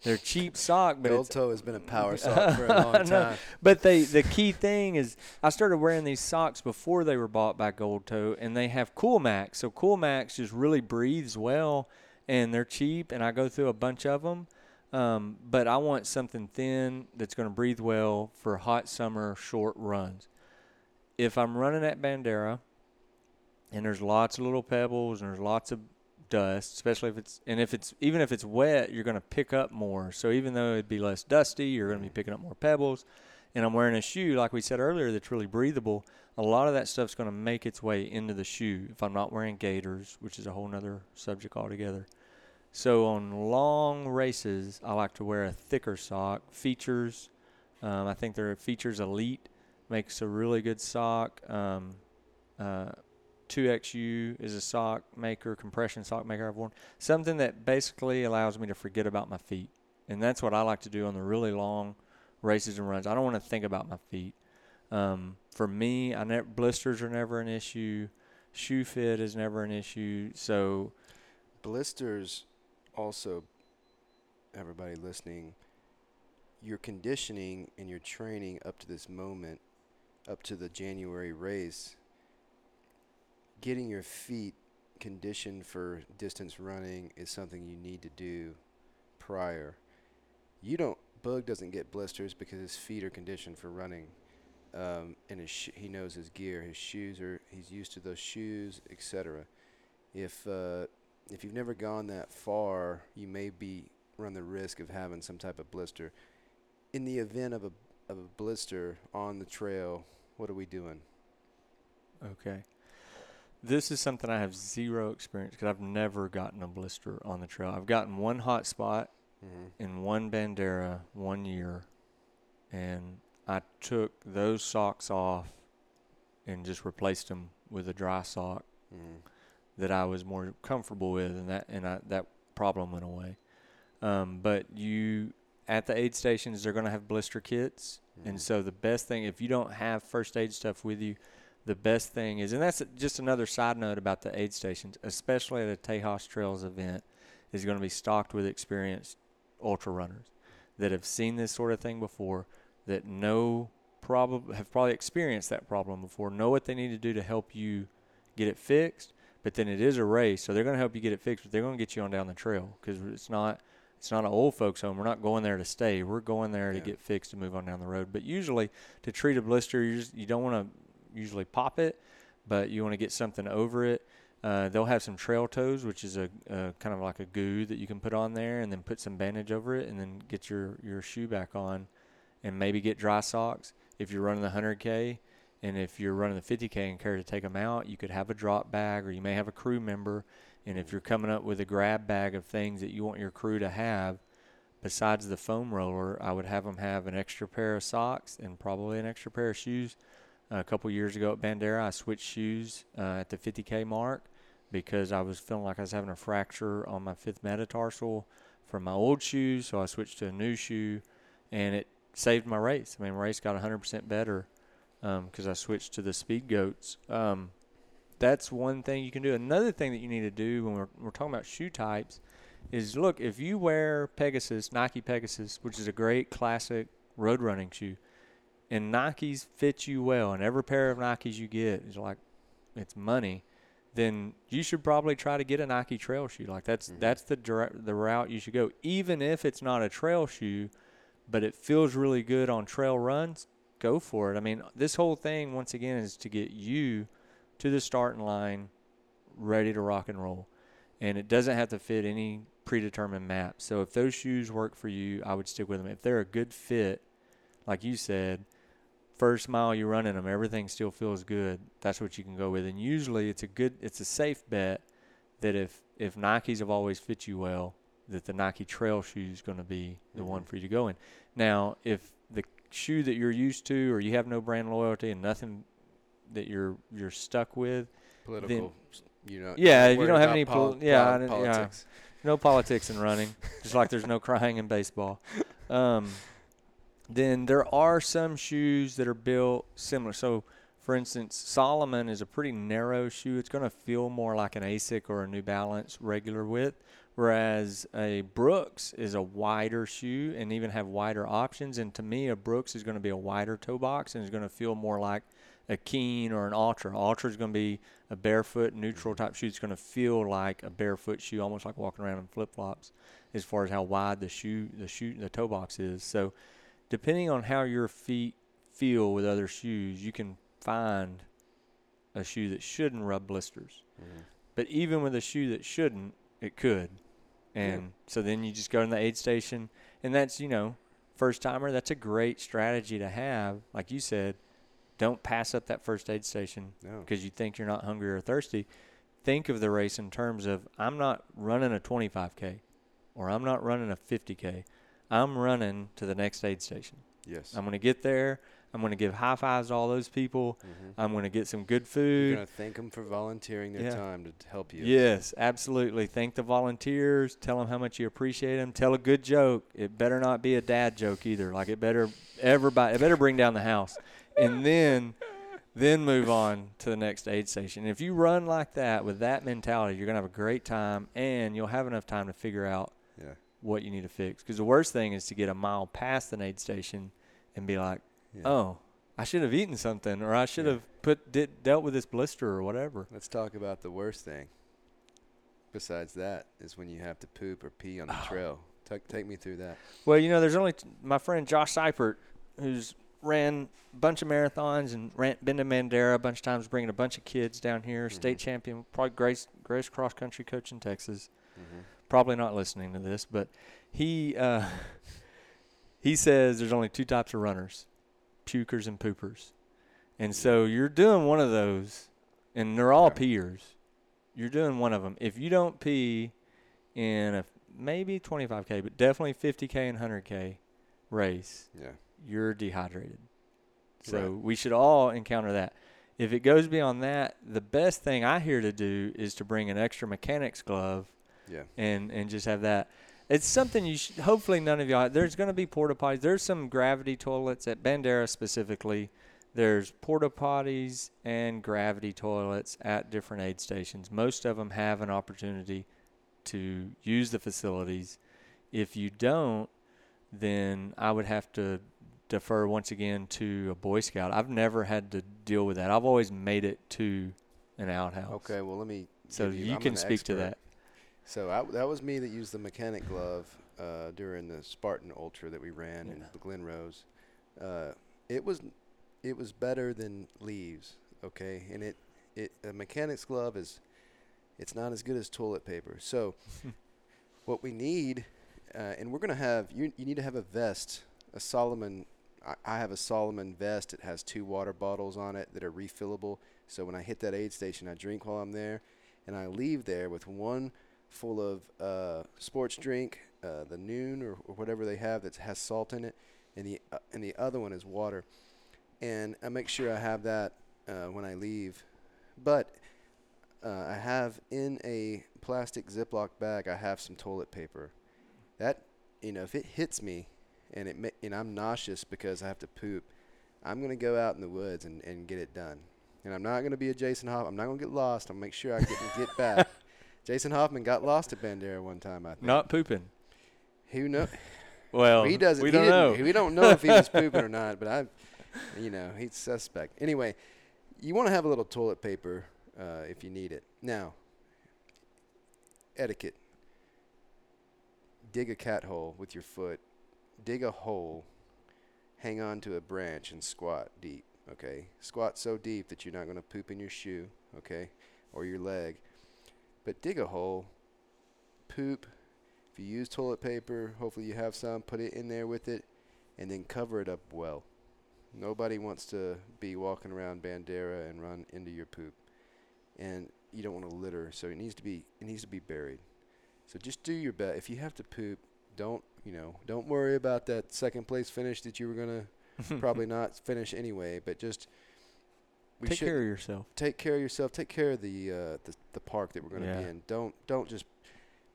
They're cheap sock, but Gold toe has been a power sock for a long No, time. but they the key thing is I started wearing these socks before they were bought by Gold Toe, and they have Cool Max. So Cool Max just really breathes well, and they're cheap, and I go through a bunch of them. Um, but I want something thin that's going to breathe well for hot summer short runs. If I'm running at Bandera, and there's lots of little pebbles and there's lots of dust, especially if it's and if it's even if it's wet, you're going to pick up more. So even though it'd be less dusty, you're going to be picking up more pebbles. And I'm wearing a shoe, like we said earlier, that's really breathable. A lot of that stuff's going to make its way into the shoe if I'm not wearing gaiters, which is a whole nother subject altogether. So on long races, I like to wear a thicker sock. Feetures, um, I think their Feetures Elite makes a really good sock. Um, uh, 2XU is a sock maker, compression sock maker I've worn. Something that basically allows me to forget about my feet. And that's what I like to do on the really long races and runs. I don't want to think about my feet. Um, for me, I never, blisters are never an issue. Shoe fit is never an issue. So, blisters also everybody listening your conditioning and your training up to this moment up to the January race getting your feet conditioned for distance running is something you need to do prior you don't bug doesn't get blisters because his feet are conditioned for running um, and his sh- he knows his gear his shoes are he's used to those shoes etc if uh, if you've never gone that far, you may be run the risk of having some type of blister. In the event of a of a blister on the trail, what are we doing? okay. This is something I have zero experience because I've never gotten a blister on the trail. I've gotten one hot spot Mm-hmm. in one Bandera one year, and I took those socks off and just replaced them with a dry sock Mm-hmm. that I was more comfortable with, and that and I, that problem went away. Um, but you at the aid stations, they're going to have blister kits, Mm-hmm. and so the best thing if you don't have first aid stuff with you, the best thing is, and that's just another side note about the aid stations, especially the a Tejas Trails event, is going to be stocked with experienced ultra runners that have seen this sort of thing before, that know probably have probably experienced that problem before, know what they need to do to help you get it fixed. But then it is a race, so they're going to help you get it fixed. But they're going to get you on down the trail because it's not it's not an old folks home. We're not going there to stay. We're going there to get fixed and move on down the road. But usually, to treat a blister, you just you don't want to usually pop it, but you want to get something over it. Uh, they'll have some trail toes, which is a, a kind of like a goo that you can put on there, and then put some bandage over it, and then get your your shoe back on, and maybe get dry socks if you're running the 100k. And if you're running the 50k and care to take them out, you could have a drop bag, or you may have a crew member. And if you're coming up with a grab bag of things that you want your crew to have, besides the foam roller, I would have them have an extra pair of socks and probably an extra pair of shoes. A couple years ago at Bandera, I switched shoes uh, at the 50k mark because I was feeling like I was having a fracture on my fifth metatarsal from my old shoes, so I switched to a new shoe, and it saved my race. I mean, my race got 100% better because I switched to the Speed Goats. Um, that's one thing you can do. Another thing that you need to do when we're, we're talking about shoe types is look if you wear Pegasus, Nike Pegasus, which is a great classic road running shoe, and Nikes fit you well, and every pair of Nikes you get is like it's money, then you should probably try to get a Nike trail shoe. Like that's Mhm. that's the direct, the route you should go. Even if it's not a trail shoe, but it feels really good on trail runs, go for it. I mean, this whole thing once again is to get you to the starting line ready to rock and roll. And it doesn't have to fit any predetermined map. So if those shoes work for you, I would stick with them. If they're a good fit, like you said, first mile you run in them, everything still feels good. That's what you can go with. And usually it's a good, it's a safe bet that if if Nikes have always fit you well, that the Nike Trail shoe is going to be the one Mhm. for you to go in. Now, if the shoe that you're used to, or you have no brand loyalty and nothing that you're you're stuck with, Political. you know. Yeah, you don't have any pol- pol- yeah, pol- I didn't- yeah. no politics in running, just like there's no crying in baseball. Um, then there are some shoes that are built similar. So, for instance, Salomon is a pretty narrow shoe. It's going to feel more like an Asic or a New Balance regular width, whereas a Brooks is a wider shoe and even have wider options. And to me, a Brooks is going to be a wider toe box and is going to feel more like a Keen or an Altra. Altra is going to be a barefoot neutral type shoe. It's going to feel like a barefoot shoe, almost like walking around in flip flops, as far as how wide the shoe, the shoe, the toe box is. So, depending on how your feet feel with other shoes, you can find a shoe that shouldn't rub blisters. Mhm. But even with a shoe that shouldn't, it could. And so then you just go to the aid station, and that's you know, first timer. That's a great strategy to have. Like you said, don't pass up that first aid station No. because you think you're not hungry or thirsty. Think of the race in terms of I'm not running a 25k, or I'm not running a 50k. I'm running to the next aid station. Yes. I'm going to get there. I'm going to give high fives to all those people. Mhm. I'm going to get some good You're food. gonna thank them for volunteering their Yeah. time to help you. Yes, absolutely. Thank the volunteers. Tell them how much you appreciate them. Tell a good joke. It better not be a dad joke either. Like it better everybody. It better bring down the house, and then then move on to the next aid station. If you run like that with that mentality, you're gonna have a great time, and you'll have enough time to figure out Yeah. What you need to fix. Because the worst thing is to get a mile past an aid station and be like, Yeah. "Oh, I should have eaten something, or I should Yeah. have put did, dealt with this blister or whatever." Let's talk about the worst thing. Besides that, is when you have to poop or pee on the Oh. trail. Take take me through that. Well, you know, there's only t- my friend Josh Seipert, who's ran a bunch of marathons and ran, been to Bandera a bunch of times, bringing a bunch of kids down here. State Mhm. champion, probably greatest, greatest cross country coach in Texas. Mm-hmm. Probably not listening to this, but he uh, he says there's only two types of runners, pukers and poopers, and so you're doing one of those, and they're all Yeah. peers. You're doing one of them. If you don't pee in a maybe 25k, but definitely 50k and 100k race, Yeah. you're dehydrated. So Right. we should all encounter that. If it goes beyond that, the best thing I hear to do is to bring an extra mechanics glove Yeah. and and just have that. It's something you should. Hopefully, none of y'all. There's going to be porta potties. There's some gravity toilets at Bandera specifically. There's porta potties and gravity toilets at different aid stations. Most of them have an opportunity to use the facilities. If you don't, then I would have to defer once again to a Boy Scout. I've never had to deal with that. I've always made it to an outhouse. Okay. Well, let me. So give you can an speak to that. So I, that was me that used the mechanic glove uh, during the Spartan Ultra that we ran in Yeah. the Glen Rose. Uh, it was it was better than leaves, okay? And it it a mechanic's glove is it's not as good as toilet paper. So what we need, uh, and we're gonna have you you need to have a vest, a Salomon. I, I have a Salomon vest. It has two water bottles on it that are refillable. So when I hit that aid station, I drink while I'm there, and I leave there with one full of uh, sports drink, uh, the Nuun or, or whatever they have that has salt in it, and the uh, and the other one is water. And I make sure I have that uh, when I leave. But uh, I have in a plastic Ziploc bag, I have some toilet paper, that you know if it hits me and it ma- and I'm nauseous because I have to poop, I'm gonna go out in the woods and, and get it done. And I'm not gonna be a Jason Hoffman. I'm not gonna get lost. I'll make sure I get get back. Jason Hoffman got lost at Bandera one time. I think. Not pooping. Who know? Well, he doesn't. We he don't know. We don't know if he was pooping or not. But I, you know, he's suspect. Anyway, you want to have a little toilet paper uh, if you need it. Now, etiquette. Dig a cat hole with your foot. Dig a hole. Hang on to a branch and squat deep. Okay, squat so deep that you're not going to poop in your shoe. Okay, or your leg. But dig a hole. Poop if you use toilet paper, hopefully you have some, put it in there with it, and then cover it up well. Nobody wants to be walking around Bandera and run into your poop, and you don't want to litter, so it needs to be it needs to be buried. So just do your best. If you have to poop, don't you know? Don't worry about that second place finish that you were gonna probably not finish anyway. But just we Take should care of yourself. take care of yourself. Take care of the uh, the, the park that we're going to Yeah. be in. Don't don't just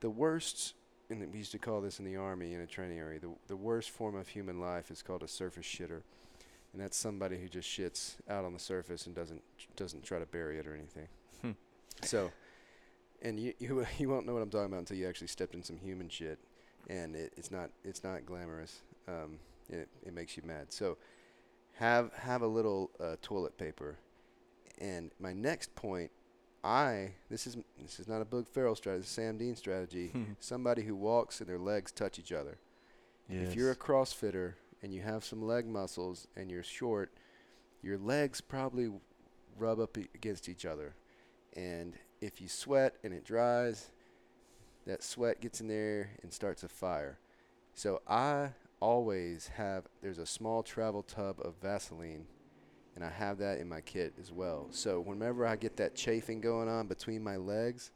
the worst. And we used to call this in the army in a training area. The the worst form of human life is called a surface shitter, and that's somebody who just shits out on the surface and doesn't doesn't try to bury it or anything. Hmm. So, and you you you won't know what I'm talking about until you actually stepped in some human shit, and it, it's not it's not glamorous. Um, it it makes you mad. So, have have a little uh, toilet paper. And my next point, I this is this is not a Boog Farrell strategy, Sam Dean strategy. Somebody who walks and their legs touch each other. If you're a CrossFitter and you have some leg muscles and you're short, your legs probably rub up against each other. And if you sweat and it dries, that sweat gets in there and starts a fire. So I always have there's a small travel tub of Vaseline and I have that in my kit as well. So whenever I get that chafing going on between my legs,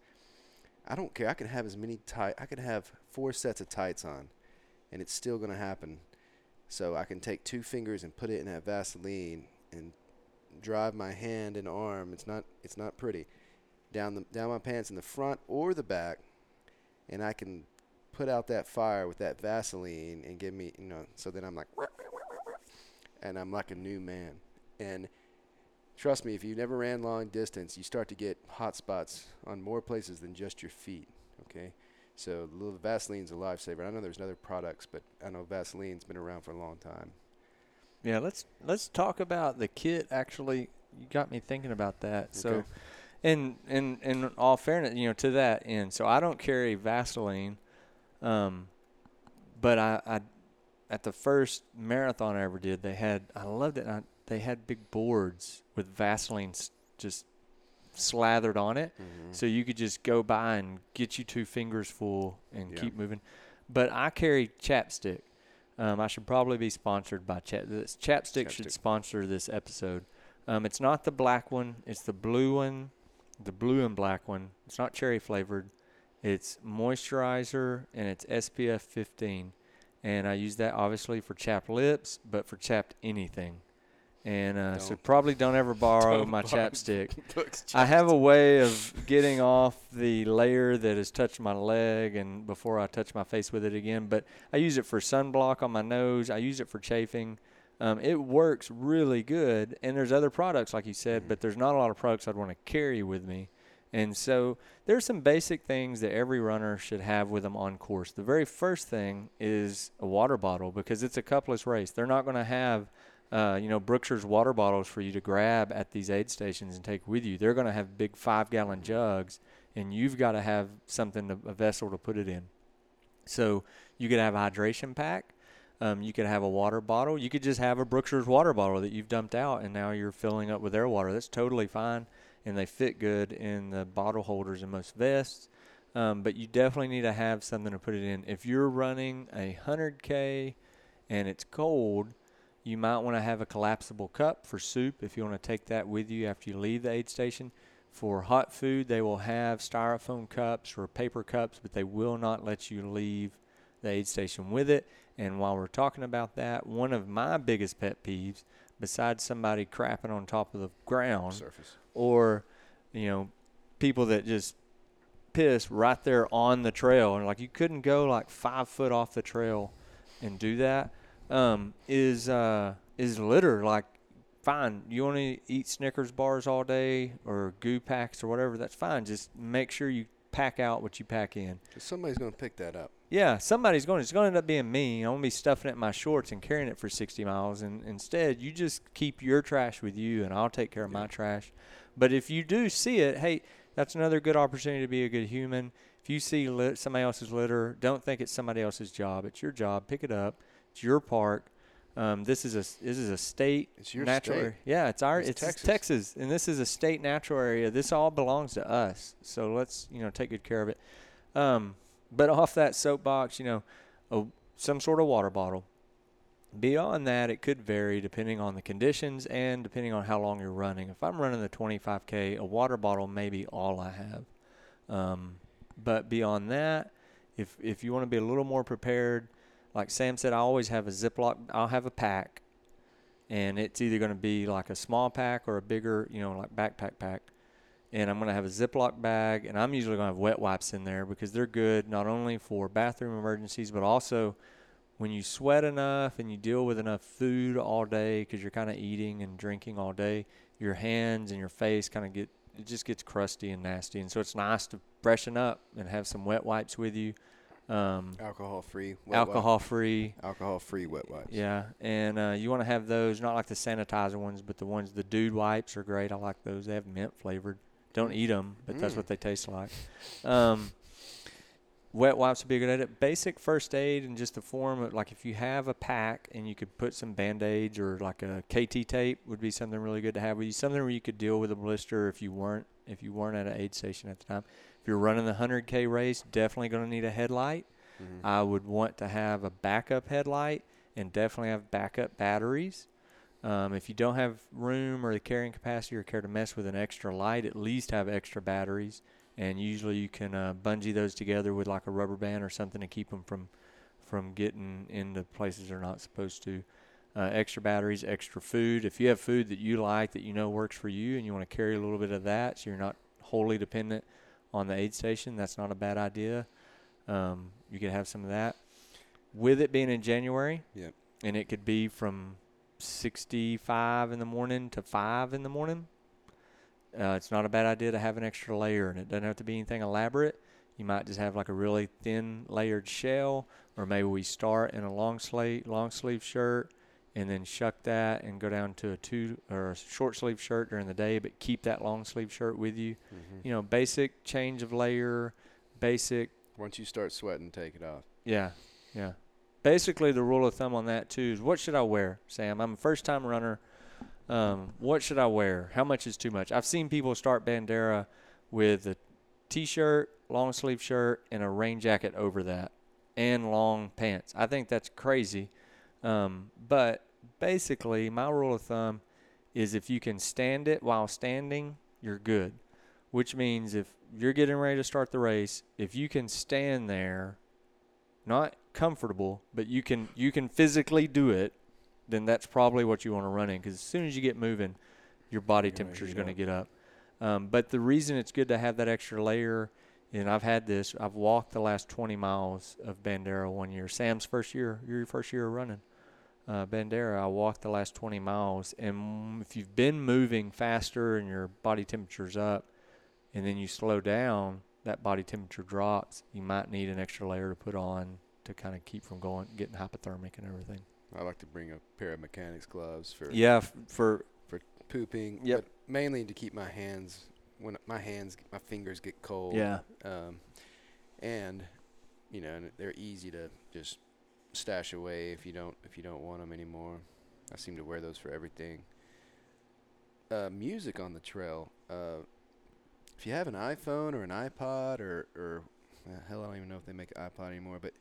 I don't care. I can have as many tight I can have four sets of tights on and it's still going to happen. So I can take two fingers and put it in that Vaseline and drive my hand and arm. It's not it's not pretty down the down my pants in the front or the back, and I can put out that fire with that Vaseline and give me you know. So then I'm like, and I'm like a new man. And trust me, if you never ran long distance, you start to get hot spots on more places than just your feet. Okay. So the little Vaseline's a lifesaver. I know there's other products, but I know Vaseline's been around for a long time. Yeah, let's let's talk about the kit. Actually, you got me thinking about that. So, Okay. in in in all fairness, you know, to that end, so I don't carry Vaseline, um, but I, I at the first marathon I ever did, they had I loved it. I, they had big boards with Vaseline just slathered on it, Mm-hmm. so you could just go by and get you two fingers full and Yeah. keep moving. But I carry chapstick. Um, I should probably be sponsored by Chap. This chapstick, should sponsor this episode. Um, it's not the black one. It's the blue one, the blue and black one. It's not cherry flavored. It's moisturizer and it's SPF 15, and I use that obviously for chapped lips, but for chapped anything. And uh, so probably don't ever borrow don't my borrow chapstick. I have a way of getting off the layer that has touched my leg and before I touch my face with it again. But I use it for sunblock on my nose. I use it for chafing. Um, it works really good. And there's other products, like you said, but there's not a lot of products I'd want to carry with me. And so there's some basic things that every runner should have with them on course. The very first thing is a water bottle because it's a cupless race. They're not going to have uh, you know, Brookshire's water bottles for you to grab at these aid stations and take with you. They're going to have big five gallon jugs, and you've got to have something, to, a vessel to put it in. So you could have a hydration pack. Um, you could have a water bottle. You could just have a Brookshire's water bottle that you've dumped out, and now you're filling up with their water. That's totally fine, and they fit good in the bottle holders in most vests. Um, but you definitely need to have something to put it in. If you're running a 100K and it's cold, you might want to have a collapsible cup for soup if you want to take that with you after you leave the aid station. For hot food, they will have styrofoam cups or paper cups, but they will not let you leave the aid station with it. And while we're talking about that, one of my biggest pet peeves, besides somebody crapping on top of the ground surface. or, you know, people that just piss right there on the trail, and like you couldn't go like five foot off the trail and do that. Um, is uh, is litter like fine? You want to eat Snickers bars all day or goo packs or whatever? That's fine. Just make sure you pack out what you pack in. somebody's going to pick that up. Yeah, somebody's going. It's going to end up being me. I'm going to be stuffing it in my shorts and carrying it for 60 miles. And instead, you just keep your trash with you, and I'll take care of my trash. But if you do see it, hey, that's another good opportunity to be a good human. If you see lit, somebody else's litter, don't think it's somebody else's job. It's your job. Pick it up. It's your park. Um, this is a this is a state It's your natural state. area. Yeah, it's our It's it's, Texas. Texas. and this is a state natural area. This all belongs to us. So let's you know take good care of it. Um, but off that soapbox, you know, a, some sort of water bottle. Beyond that, it could vary depending on the conditions and depending on how long you're running. If I'm running the 25k, a water bottle may be all I have. Um, but beyond that, if if you want to be a little more prepared, like Sam said, I always have a Ziploc. I'll have a pack, and it's either going to be like a small pack or a bigger, you know, like backpack pack. And I'm going to have a Ziploc bag, and I'm usually going to have wet wipes in there because they're good not only for bathroom emergencies, but also when you sweat enough and you deal with enough food all day because you're kind of eating and drinking all day, your hands and your face kind of get it just gets crusty and nasty, and so it's nice to freshen up and have some wet wipes with you, um, Alcohol free. alcohol free. Alcohol free wet wipes. Yeah, and uh, you want to have those not like the sanitizer ones, but the ones the dude wipes are great. I like those. They have mint flavored. Don't eat them, but that's Mm. what they taste like. Um, wet wipes would be a good idea. Basic first aid and just the form of like if you have a pack and you could put some band aids or like a KT tape would be something really good to have with you. Something where you could deal with a blister if you weren't if you weren't at an aid station at the time. If you're running the 100k race, definitely going to need a headlight. Mhm. I would want to have a backup headlight and definitely have backup batteries. Um, if you don't have room or the carrying capacity or care to mess with an extra light, at least have extra batteries. And usually you can uh, bungee those together with like a rubber band or something to keep them from from getting into places they're not supposed to. Uh, extra batteries, extra food. If you have food that you like that you know works for you, and you want to carry a little bit of that, so you're not wholly dependent on the aid station, that's not a bad idea. Um, you could have some of that. With it being in January, Yep. and it could be from 65 in the morning to 5 in the morning. Uh, it's not a bad idea to have an extra layer, and it doesn't have to be anything elaborate. You might just have like a really thin layered shell, or maybe we start in a long sleeve long sleeve shirt, and then shuck that and go down to a two or a short sleeve shirt during the day, but keep that long sleeve shirt with you. Mhm. You know, basic change of layer, basic Once you start sweating, take it off. yeah, yeah. Basically, the rule of thumb on that too is what should I wear, Sam? I'm a first time runner. Um, what should I wear? How much is too much? I've seen people start Bandera with a t-shirt, long sleeve shirt, and a rain jacket over that, and long pants. I think that's crazy. Um, but basically, my rule of thumb is if you can stand it while standing, you're good. Which means if you're getting ready to start the race, if you can stand there, not comfortable, but you can you can physically do it, then that's probably what you want to run in. Because as soon as you get moving, your body temperature is going to get up. Um, but the reason it's good to have that extra layer, and I've had this, I've walked the last 20 miles of Bandera one year. Sam's first year, your first year of running uh, Bandera, I walked the last 20 miles. And if you've been moving faster and your body temperature's up, and then you slow down, that body temperature drops. You might need an extra layer to put on to kind of keep from going, getting hypothermic and everything. I like to bring a pair of mechanics gloves for Yeah, f- for pooping. Yep. But mainly to keep my hands when my hands, my fingers get cold. yeah, Um, and you know, and they're easy to just stash away if you don't if you don't want them anymore. I seem to wear those for everything. Uh, music on the trail. Uh, if you have an iPhone or an iPod or or uh, hell, I don't even know if they make an iPod anymore, but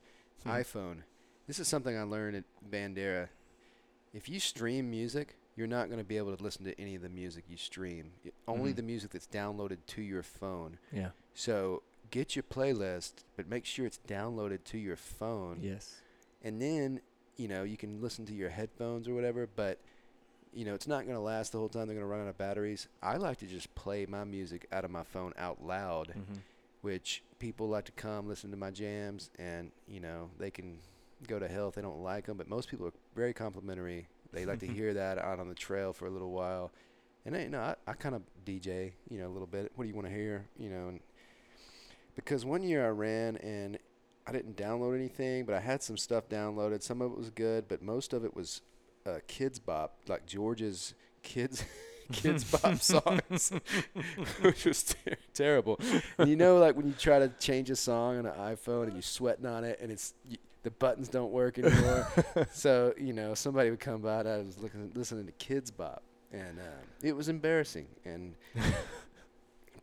Hmm. iPhone. This is something I learned at Bandera. If you stream music, you're not going to be able to listen to any of the music you stream. Only Mhm. the music that's downloaded to your phone. yeah, So get your playlist, but make sure it's downloaded to your phone. yes, And then, you know, you can listen to your headphones or whatever, but you know, it's not going to last the whole time. They're going to run out of batteries. I like to just play my music out of my phone out loud, hmm which people like to come listen to my jams, and you know they can go to hell if they don't like them. But most people are very complimentary. They like to hear that out on the trail for a little while. And you know, I, I kind of DJ, you know, a little bit. What do you want to hear, you know? And because one year I ran and I didn't download anything, but I had some stuff downloaded. Some of it was good, but most of it was uh, Kidz Bop, like George's kids Kidz Bop songs, which was ter- terrible. And you know, like when you try to change a song on an iPhone and you're sweating on it, and it's y- the buttons don't work anymore. so you know, somebody would come by and I was looking, listening to Kidz Bop, and uh, it was embarrassing, and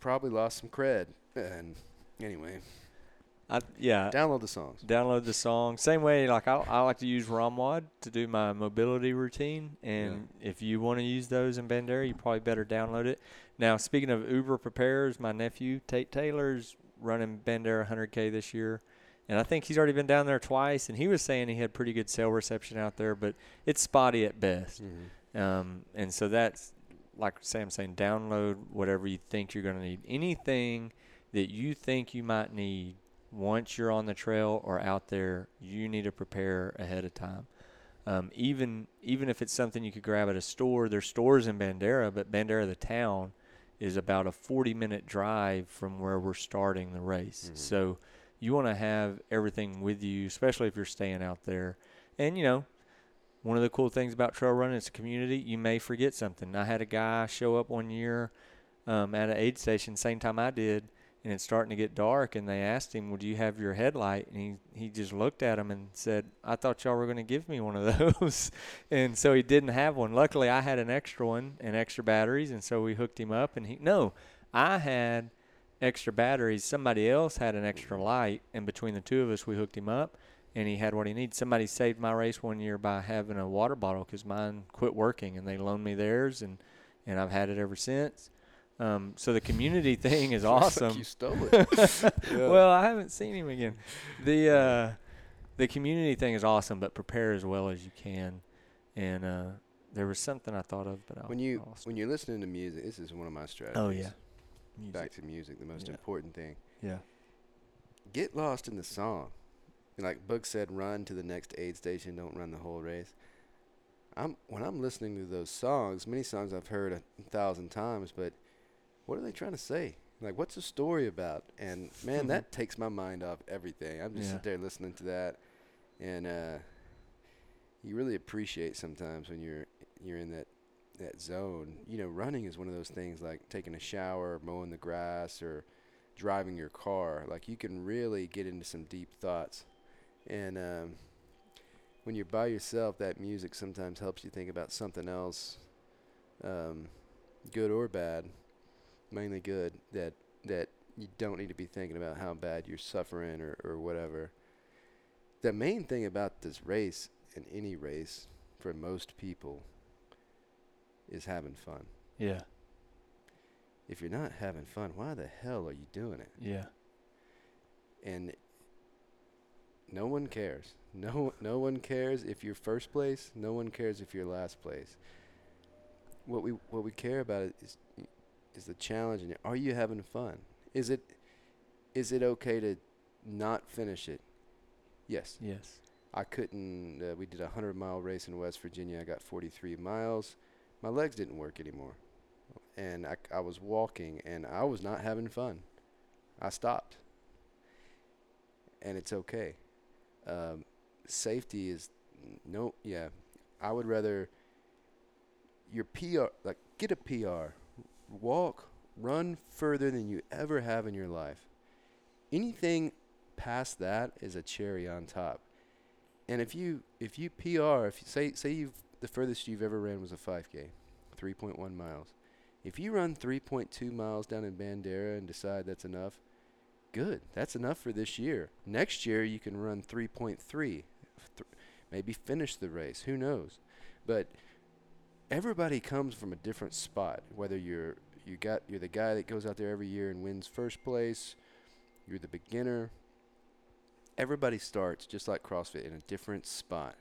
probably lost some cred. And anyway, I, yeah. download the songs. download the song. Same way, like I, I like to use ROMWOD to do my mobility routine, and if you want to use those in Bandera, you probably better download it. Now, speaking of Uber preparers, my nephew Tate Taylor's running Bandera 100K this year, and I think he's already been down there twice, and he was saying he had pretty good cell reception out there, but it's spotty at best. Mm-hmm. Um, and so that's like Sam saying, download whatever you think you're going to need. Anything that you think you might need once you're on the trail or out there, you need to prepare ahead of time. Um, even even if it's something you could grab at a store, there's stores in Bandera, but Bandera the town is about a 40 minute drive from where we're starting the race. Mhm. So you want to have everything with you, especially if you're staying out there. And you know, one of the cool things about trail running is community. You may forget something. I had a guy show up one year um, at an aid station, same time I did, and it's starting to get dark. And they asked him, "Would you have your headlight?" And he he just looked at him and said, "I thought y'all were going to give me one of those." and so he didn't have one. Luckily, I had an extra one and extra batteries, and so we hooked him up. And he no, I had extra batteries. Somebody else had an extra light, and between the two of us, we hooked him up. And he had what he needed. Somebody saved my race one year by having a water bottle because mine quit working, and they loaned me theirs, and and I've had it ever since. Um, so the community thing is awesome. Like you stole it. Yeah. Well, I haven't seen him again. The uh, the community thing is awesome, but prepare as well as you can. And uh, there was something I thought of, but I when you when you're listening to music, this is one of my strategies. Oh, yeah. music. Back to music, the most Yeah. important thing. Yeah. Get lost in the song. And like Book said, run to the next aid station. Don't run the whole race. I'm when I'm listening to those songs, many songs I've heard a thousand times, but what are they trying to say? Like, what's the story about? And man, that takes my mind off everything. I'm just Yeah. sit there listening to that, and uh, you really appreciate sometimes when you're you're in that that zone. You know, running is one of those things like taking a shower, mowing the grass, or driving your car. Like you can really get into some deep thoughts, and um, when you're by yourself, that music sometimes helps you think about something else, um, good or bad, mainly good. That that you don't need to be thinking about how bad you're suffering or, or whatever. The main thing about this race and any race for most people is having fun. Yeah. If you're not having fun, why the hell are you doing it? Yeah. And no one cares. No no one cares if you're first place. No one cares if you're last place. What we what we care about is is the challenge and are you having fun? Is it is it okay to not finish it? Yes. Yes. I couldn't. Uh, we did a hundred mile race in West Virginia. I got 43 miles. My legs didn't work anymore, and I, I was walking, and I was not having fun. I stopped, and it's okay. Um, safety is no. Yeah, I would rather your PR like get a PR, walk, run further than you ever have in your life. Anything past that is a cherry on top. And if you if you PR, if you say say you've the furthest you've ever ran was a 5K, 3.1 miles. If you run 3.2 miles down in Bandera and decide that's enough, good. That's enough for this year. Next year you can run 3.3, th- maybe finish the race. Who knows? But everybody comes from a different spot. Whether you're you got you're the guy that goes out there every year and wins first place, you're the beginner, everybody starts just like CrossFit in a different spot.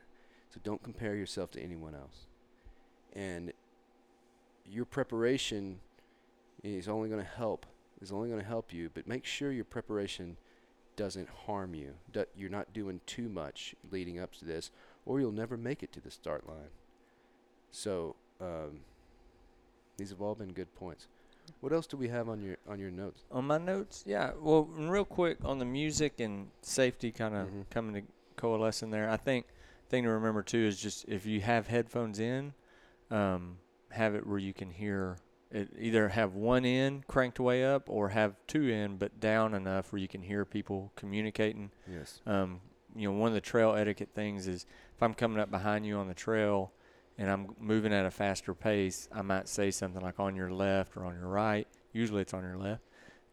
So don't compare yourself to anyone else. And your preparation is only going to help is only going to help you, but make sure your preparation doesn't harm you. You're not doing too much leading up to this, or you'll never make it to the start line. So um, these have all been good points. What else do we have on your on your notes? On my notes, yeah. Well, real quick on the music and safety, kind of Mhm. coming to coalesce in there. I think thing to remember too is just if you have headphones in, um, have it where you can hear it. Either have one end cranked way up, or have two in but down enough where you can hear people communicating. Yes. Um, you know, one of the trail etiquette things is if I'm coming up behind you on the trail and I'm moving at a faster pace, I might say something like on your left or on your right. Usually it's on your left.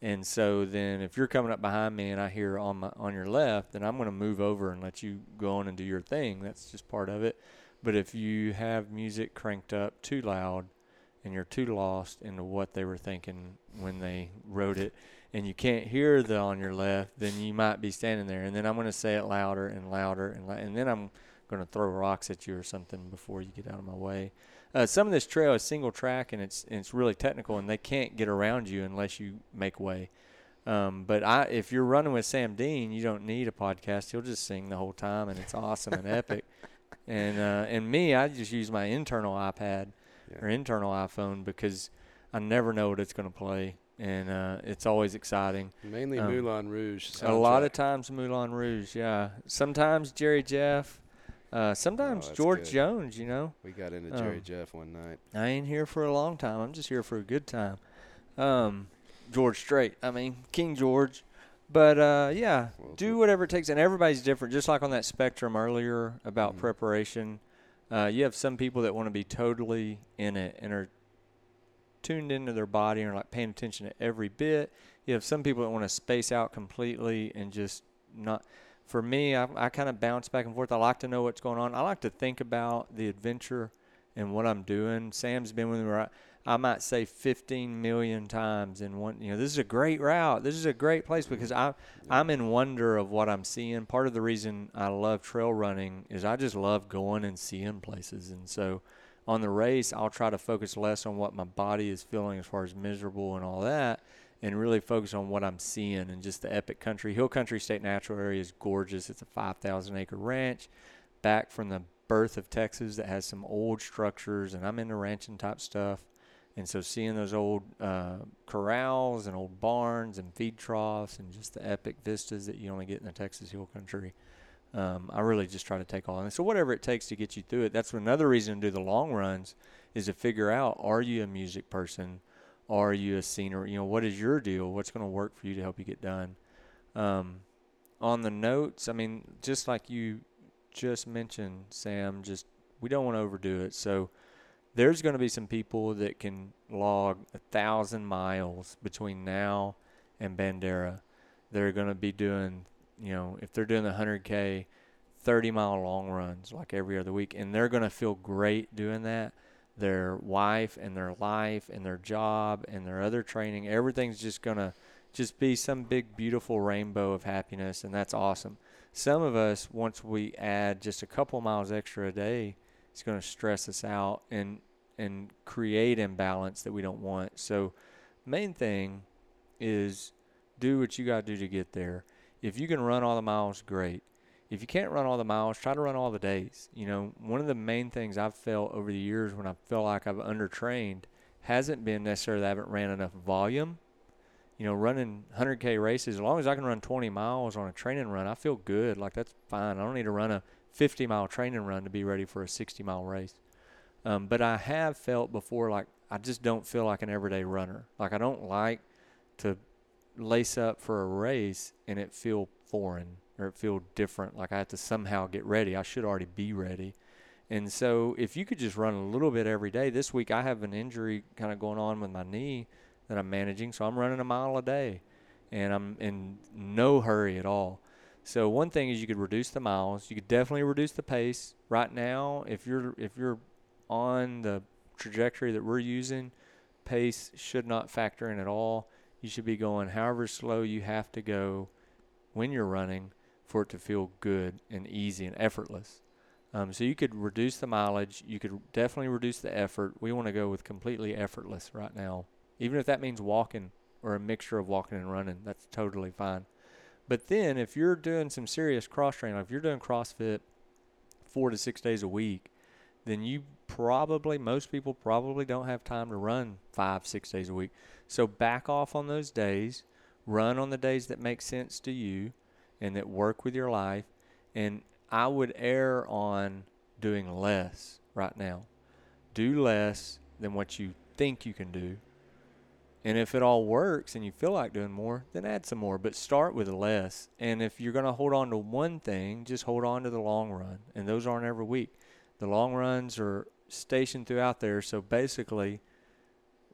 And so then if you're coming up behind me and I hear on my on your left, then I'm going to move over and let you go on and do your thing. That's just part of it. But if you have music cranked up too loud and you're too lost into what they were thinking when they wrote it and you can't hear the on your left, then you might be standing there. And then I'm going to say it louder and louder, and, la- and then I'm going to throw rocks at you or something before you get out of my way. Uh, some of this trail is single track, and it's and it's really technical, and they can't get around you unless you make way. Um, but I, if you're running with Sam Dean, you don't need a podcast. He'll just sing the whole time, and it's awesome and epic. And uh, and me, I just use my internal iPad Yeah. or internal iPhone because I never know what it's going to play, and uh, it's always exciting. Mainly Um, Moulin Rouge. A lot of times Moulin Rouge, yeah. Sometimes Jerry Jeff, uh, sometimes Oh, George good. Jones. You know, We got into Jerry um, Jeff one night. I ain't here for a long time. I'm just here for a good time. Um, George Strait. I mean King George. But uh, yeah, Well, do whatever it takes, and everybody's different. Just like on that spectrum earlier about Mhm. preparation, uh, you have some people that want to be totally in it and are tuned into their body and are like paying attention to every bit. You have some people that want to space out completely and just not. For me, I, I kind of bounce back and forth. I like to know what's going on. I like to think about the adventure and what I'm doing. Sam's been with me. Where I, I might say 15 million times in one. You know, this is a great route. This is a great place mm-hmm. because I I'm in wonder of what I'm seeing. Part of the reason I love trail running is I just love going and seeing places. And so on the race, I'll try to focus less on what my body is feeling as far as miserable and all that, and really focus on what I'm seeing and just the epic country. Hill Country State Natural Area is gorgeous. It's a 5,000 acre ranch back from the birth of Texas that has some old structures, and I'm into ranching type stuff. And so seeing those old uh, corrals and old barns and feed troughs and just the epic vistas that you only get in the Texas Hill Country, um, I really just try to take all in. So whatever it takes to get you through it. That's another reason to do the long runs is to figure out: Are you a music person? Are you a scenery? You know, what is your deal? What's going to work for you to help you get done? Um, on the notes, I mean, just like you just mentioned, Sam, just we don't want to overdo it. So there's going to be some people that can log a thousand miles between now and Bandera. They're going to be doing, you know, if they're doing the 100K, 30 mile long runs like every other week, and they're going to feel great doing that. Their wife and their life and their job and their other training, everything's just going to just be some big, beautiful rainbow of happiness, and that's awesome. Some of us, once we add just a couple miles extra a day, it's going to stress us out and and create imbalance that we don't want. So, main thing is do what you got to do to get there. If you can run all the miles, great. If you can't run all the miles, try to run all the days. You know, one of the main things I've felt over the years when I feel like I've undertrained hasn't been necessarily that I haven't ran enough volume. You know, running 100K races, as long as I can run 20 miles on a training run, I feel good. Like, that's fine. I don't need to run a 50 mile training run to be ready for a 60 mile race. Um, but I have felt before like I just don't feel like an everyday runner. Like I don't like to lace up for a race and it feel foreign or it feel different. Like I have to somehow get ready. I should already be ready. And so if you could just run a little bit every day. This week I have an injury kind of going on with my knee that I'm managing, so I'm running a mile a day, and I'm in no hurry at all. So one thing is you could reduce the miles. You could definitely reduce the pace. Right now, if you're if you're on the trajectory that we're using, pace should not factor in at all. You should be going however slow you have to go when you're running for it to feel good and easy and effortless. Um, so you could reduce the mileage. You could definitely reduce the effort. We want to go with completely effortless right now, even if that means walking or a mixture of walking and running. That's totally fine. But then if you're doing some serious cross training, like if you're doing CrossFit four to six days a week, then you probably most people probably don't have time to run five six days a week. So back off on those days. Run on the days that make sense to you and that work with your life. And I would err on doing less right now. Do less than what you think you can do. And if it all works and you feel like doing more, then add some more. But start with less. And if you're going to hold on to one thing, just hold on to the long run. And those aren't every week. The long runs are stationed throughout there. So basically,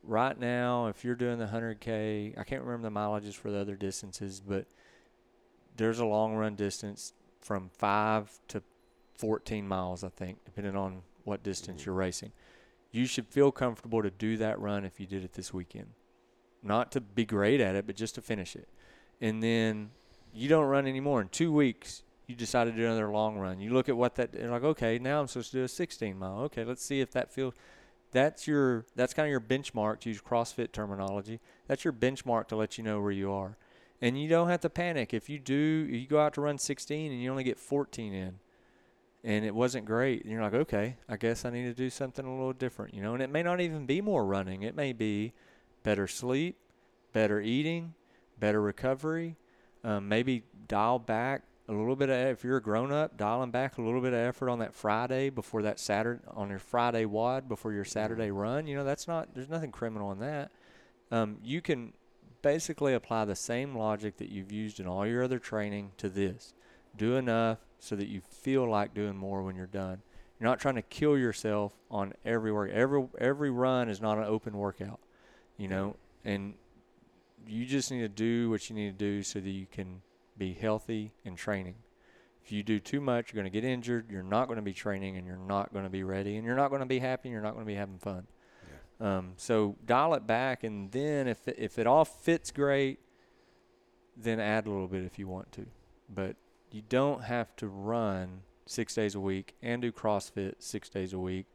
right now, if you're doing the 100K, I can't remember the mileages for the other distances, but there's a long run distance from 5 to 14 miles, I think, depending on what distance Mhm. you're racing. You should feel comfortable to do that run if you did it this weekend. Not to be great at it, but just to finish it. And then you don't run anymore. In two weeks, you decide to do another long run. You look at what that, and like, okay, now I'm supposed to do a 16 mile. Okay, let's see if that feels. That's your. That's kind of your benchmark to use CrossFit terminology. That's your benchmark to let you know where you are. And you don't have to panic if you do. You go out to run 16 and you only get 14 in, and it wasn't great. And you're like, okay, I guess I need to do something a little different, you know. And it may not even be more running. It may be better sleep, better eating, better recovery. Um, maybe dial back a little bit of if you're a grown up, dialing back a little bit of effort on that Friday before that Saturday on your Friday WOD before your Saturday run. You know, that's not there's nothing criminal in that. Um, you can basically apply the same logic that you've used in all your other training to this. Do enough so that you feel like doing more when you're done. You're not trying to kill yourself on every work. Every every run is not an open workout, you know, and you just need to do what you need to do so that you can be healthy in training. If you do too much, you're going to get injured. You're not going to be training, and you're not going to be ready, and you're not going to be happy. And you're not going to be having fun. Um, so dial it back, and then if it, if it all fits great, then add a little bit if you want to. But you don't have to run six days a week and do CrossFit six days a week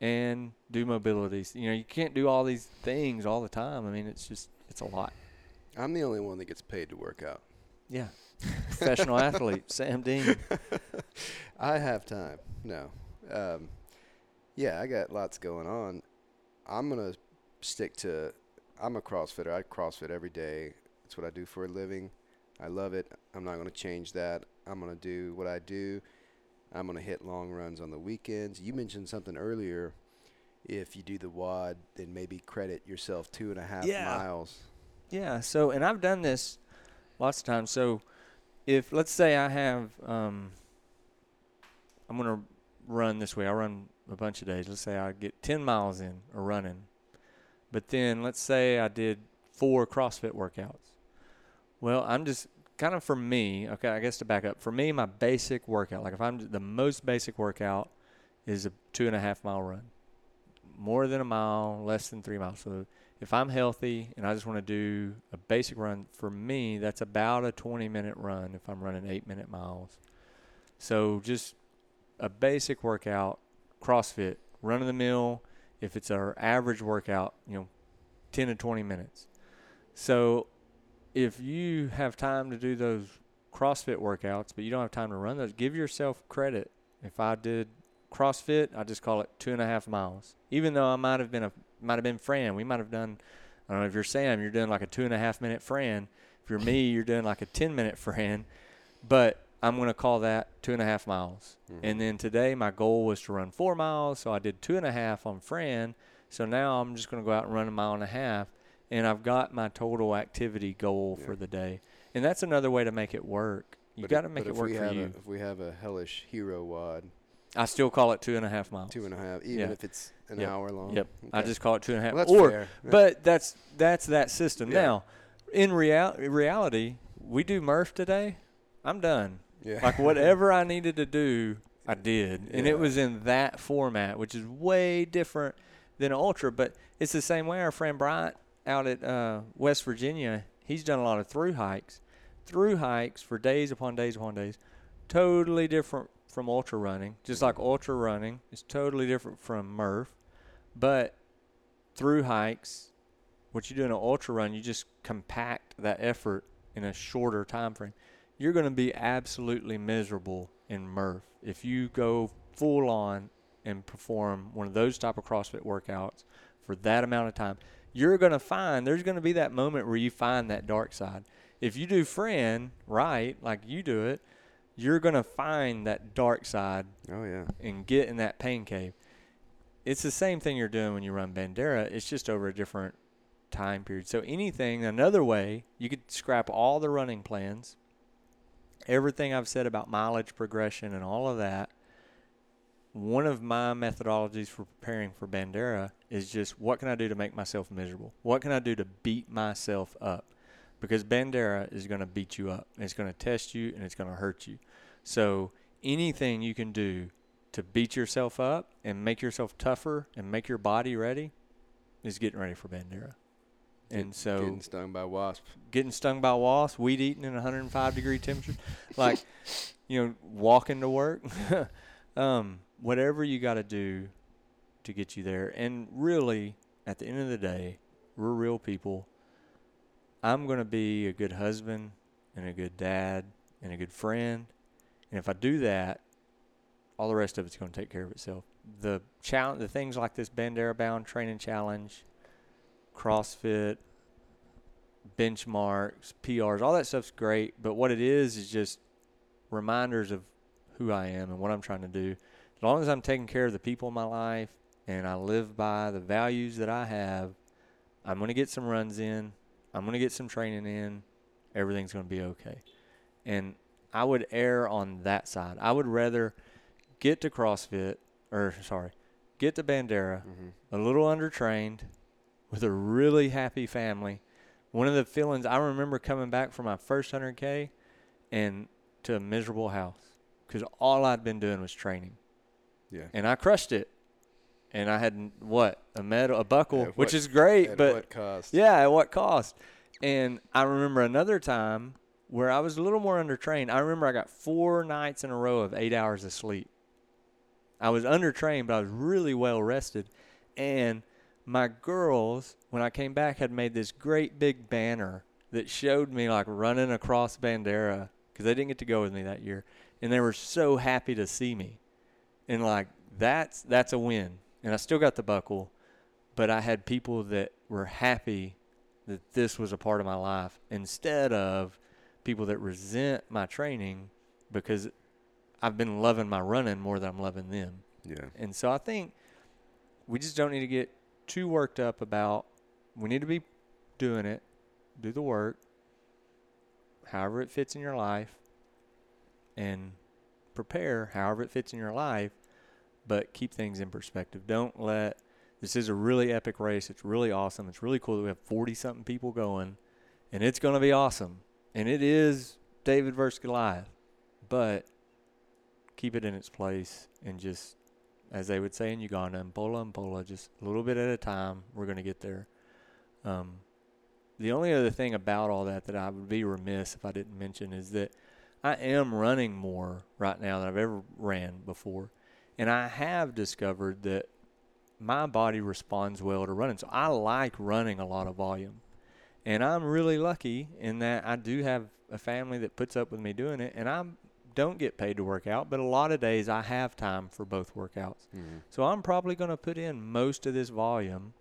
and do mobilities. You know, you can't do all these things all the time. I mean, it's just it's a lot. I'm the only one that gets paid to work out. Yeah. Professional athlete, Sam Dean. I have time. No. Um, yeah, I got lots going on. I'm gonna stick to. I'm a CrossFitter. I CrossFit every day. It's what I do for a living. I love it. I'm not gonna change that. I'm gonna do what I do. I'm gonna hit long runs on the weekends. You mentioned something earlier. If you do the WOD, then maybe credit yourself two and a half Yeah. miles. Yeah. So, and I've done this lots of times. So, if let's say I have, um, I'm gonna run this way. I run a bunch of days. Let's say I get 10 miles in or running, but then let's say I did four CrossFit workouts. Well, I'm just kind of for me. Okay, I guess to back up, for me, my basic workout, like if I'm the most basic workout, is a two and a half mile run. More than a mile, less than three miles. So if I'm healthy and I just want to do a basic run, for me, that's about a 20 minute run if I'm running eight minute miles. So just a basic workout, CrossFit, run of the mill. If it's our average workout, you know, 10 to 20 minutes. So if you have time to do those CrossFit workouts, but you don't have time to run those, give yourself credit. If I did CrossFit, I just call it two and a half miles. Even though I might have been a might have been Fran, we might have done. I don't know if you're Sam, you're doing like a two and a half minute Fran. If you're me, you're doing like a ten minute Fran. But I'm gonna call that two and a half miles. Mhm. And then today my goal was to run four miles, so I did two and a half on Fran. So now I'm just gonna go out and run a mile and a half, and I've got my total activity goal for the day. And that's another way to make it work. You got to make it work for you. A, if we have a hellish hero WOD, I still call it two and a half miles. two and a half, even Yeah. if it's an Yep. hour long. Yep. I just call it two and a half. Well, that's or, fair. But that's that's that system. Yeah. Now, in real reality, we do Murph today. I'm done. Yeah. Like whatever I needed to do, I did, and Yeah. it was in that format, which is way different than an ultra. But it's the same way. Our friend Bryant out at uh, West Virginia, he's done a lot of through hikes, through hikes for days upon days upon days. Totally different from ultra running. Just like ultra running is totally different from Murph, but through hikes what you do in an ultra run, you just compact that effort in a shorter time frame. You're going to be absolutely miserable in Murph if you go full on and perform one of those type of CrossFit workouts for that amount of time. You're going to find there's going to be that moment where you find that dark side. If you do Fran right, like you do it, you're going to find that dark side Oh yeah. and get in that pain cave. It's the same thing you're doing when you run Bandera. It's just over a different time period. So anything, another way, you could scrap all the running plans, everything I've said about mileage progression and all of that. One of my methodologies for preparing for Bandera is just what can I do to make myself miserable? What can I do to beat myself up? Because Bandera is going to beat you up. It's going to test you and it's going to hurt you. So anything you can do to beat yourself up and make yourself tougher and make your body ready is getting ready for Bandera. And so Getting stung by wasp. getting stung by wasps, weed eating in 105 degree temperature, like you know, walking to work, um, whatever you got to do to get you there. And really, at the end of the day, we're real people. I'm going to be a good husband and a good dad and a good friend. And if I do that, all the rest of it's going to take care of itself. The challenge, the things like this Bandera Bound Training Challenge, CrossFit, benchmarks, PRs, all that stuff's great. But what it is is just reminders of who I am and what I'm trying to do. As long as I'm taking care of the people in my life and I live by the values that I have, I'm going to get some runs in. I'm going to get some training in. Everything's going to be okay. And I would err on that side. I would rather get to CrossFit, or sorry, get to Bandera, Mm-hmm. a little undertrained, with a really happy family. One of the feelings I remember coming back from my first 100K and to a miserable house because all I'd been doing was training. Yeah. And I crushed it. And I had what? A medal, a buckle, At which is great, At but what cost? yeah, at what cost? And I remember another time where I was a little more undertrained. I remember I got four nights in a row of eight hours of sleep. I was undertrained, but I was really well rested. And my girls, when I came back, had made this great big banner that showed me like running across Bandera because they didn't get to go with me that year, and they were so happy to see me. And like that's that's a win. And I still got the buckle, but I had people that were happy that this was a part of my life instead of people that resent my training because I've been loving my running more than I'm loving them. Yeah. And so I think we just don't need to get too worked up about we need to be doing it, do the work, however it fits in your life, and prepare however it fits in your life, but keep things in perspective. Don't let this is a really epic race. It's really awesome. It's really cool that we have 40 something people going, and it's going to be awesome. And it is David versus Goliath, but keep it in its place and just as they would say in Uganda, Mpola Mpola, just a little bit at a time. We're going to get there. Um, the only other thing about all that that I would be remiss if I didn't mention is that I am running more right now than I've ever ran before. And I have discovered that my body responds well to running. So I like running a lot of volume. And I'm really lucky in that I do have a family that puts up with me doing it. And I don't get paid to work out, but a lot of days I have time for both workouts. Mm-hmm. So I'm probably going to put in most of this volume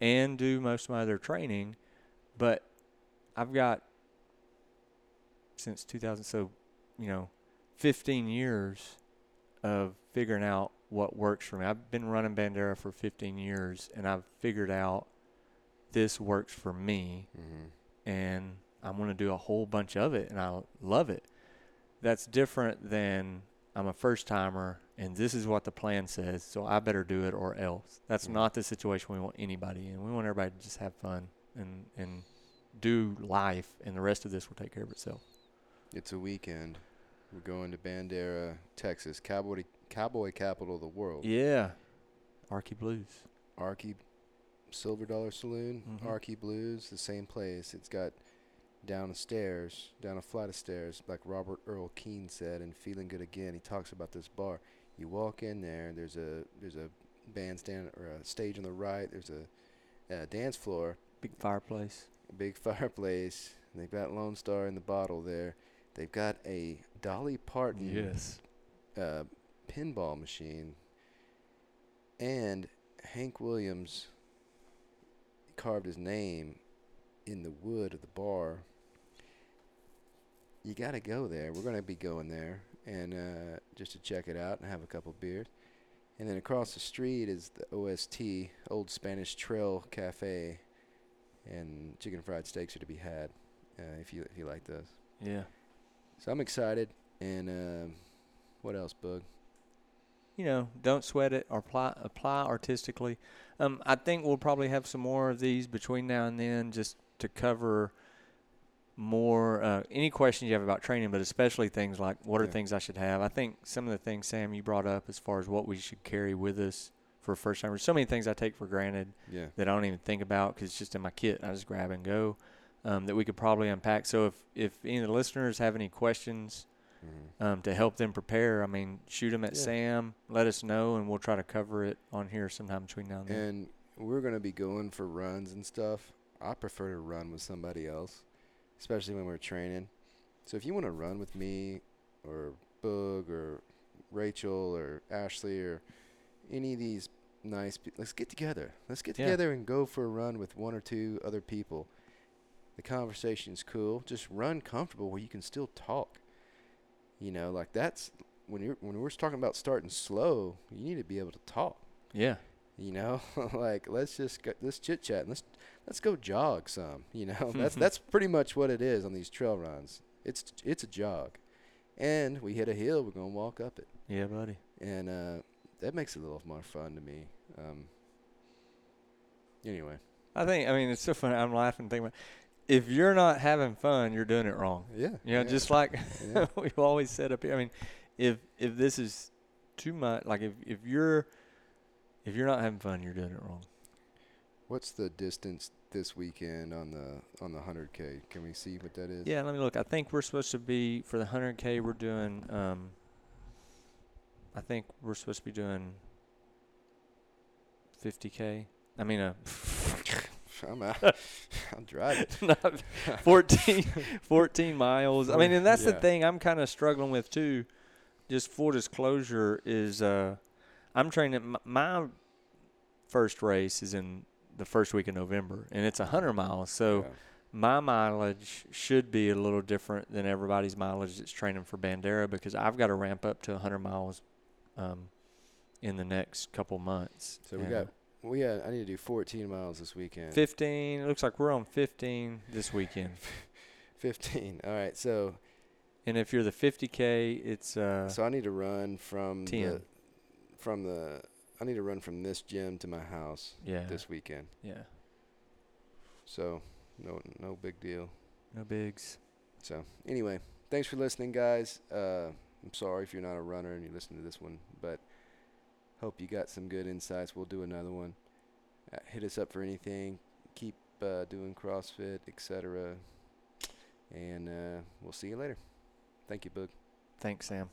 and do most of my other training, but I've got since 2000 so you know 15 years of figuring out what works for me. I've been running Bandera for 15 years and I've figured out this works for me Mm-hmm. and I'm going to do a whole bunch of it and I love it. That's different than I'm a first timer and this is what the plan says, so I better do it or else. That's Mhm. not the situation we want anybody in. We want everybody to just have fun and and do life and the rest of this will take care of itself. It's a weekend. We're going to Bandera, Texas, cowboy cowboy capital of the world. Yeah. Arkey Blues. Arkey Silver Dollar Saloon, Mhm. Arkey Blues, the same place. It's got down the stairs, down a flight of stairs, like Robert Earl Keen said in Feeling Good Again. He talks about this bar. You walk in there, and there's a there's a bandstand or a stage on the right. There's a, a dance floor, Big fireplace. big fireplace. They've got Lone Star in the bottle there. They've got a Dolly Parton Yes. uh, pinball machine, and Hank Williams carved his name in the wood of the bar. You got to go there. We're going to be going there and uh, just to check it out and have a couple beers. And then across the street is the OST, Old Spanish Trail Cafe, and chicken fried steaks are to be had uh, if you if you like those. Yeah. So I'm excited. And um, what else, Boog? you know, don't sweat it or apply apply artistically. Um, I think we'll probably have some more of these between now and then, just to cover more uh, any questions you have about training, but especially things like what are Yeah. things I should have. I think some of the things Sam you brought up as far as what we should carry with us for first timers. So many things I take for granted Yeah. that I don't even think about because it's just in my kit. I just grab and go. Um, that we could probably unpack. So if if any of the listeners have any questions hmm um, to help them prepare. I mean, shoot them at Yeah. Sam. Let us know, and we'll try to cover it on here sometime between now and then. And we're gonna be going for runs and stuff. I prefer to run with somebody else, especially when we're training. So if you want to run with me, or Boog, or Rachel, or Ashley, or any of these nice, pe- let's get together. Let's get Yeah. together and go for a run with one or two other people. The conversation's cool. Just run comfortable where you can still talk. You know, like that's when you're when we're talking about starting slow. You need to be able to talk. yeah, You know, like let's just go, let's chit chat and let's let's go jog some. You know, that's that's pretty much what it is on these trail runs. It's it's a jog, and we hit a hill. We're gonna walk up it, yeah, buddy. and uh, that makes it a little more fun to me. Um, anyway, I think. I mean, it's so funny. I'm laughing thinking about. If you're not having fun, you're doing it wrong. yeah, You know, yeah, just like yeah. we've always said up here. I mean, if if this is too much, like if if you're if you're not having fun, you're doing it wrong. What's the distance this weekend on the on the hundred k? Can we see what that is? Yeah, let me look. I think we're supposed to be for the hundred k. We're doing. Um, I think we're supposed to be doing fifty k. I mean, uh, I'm out. I'm driving. not 14, 14 miles. I mean, and that's the thing I'm kind of struggling with too. Just full disclosure is uh, I'm training. My first race is in the first week of November, and it's a hundred miles. So Yeah. my mileage should be a little different than everybody's mileage that's training for Bandera because I've got to ramp up to 100 miles um, in the next couple months. So we And got we got. I need to do 14 miles this weekend. 15. It looks like we're on 15 this weekend. 15. All right. So And if you're the 50k, it's uh, so I need to run from the from the I need to run from this gym to my house yeah, this weekend. yeah, So no no big deal. no bigs. So anyway, thanks for listening, guys. Uh, I'm sorry if you're not a runner and you listen to this one, but hope you got some good insights. We'll do another one. Uh, hit us up for anything. Keep uh, doing CrossFit, etc. And uh, we'll see you later. Thank you, Boog. Thanks, Sam.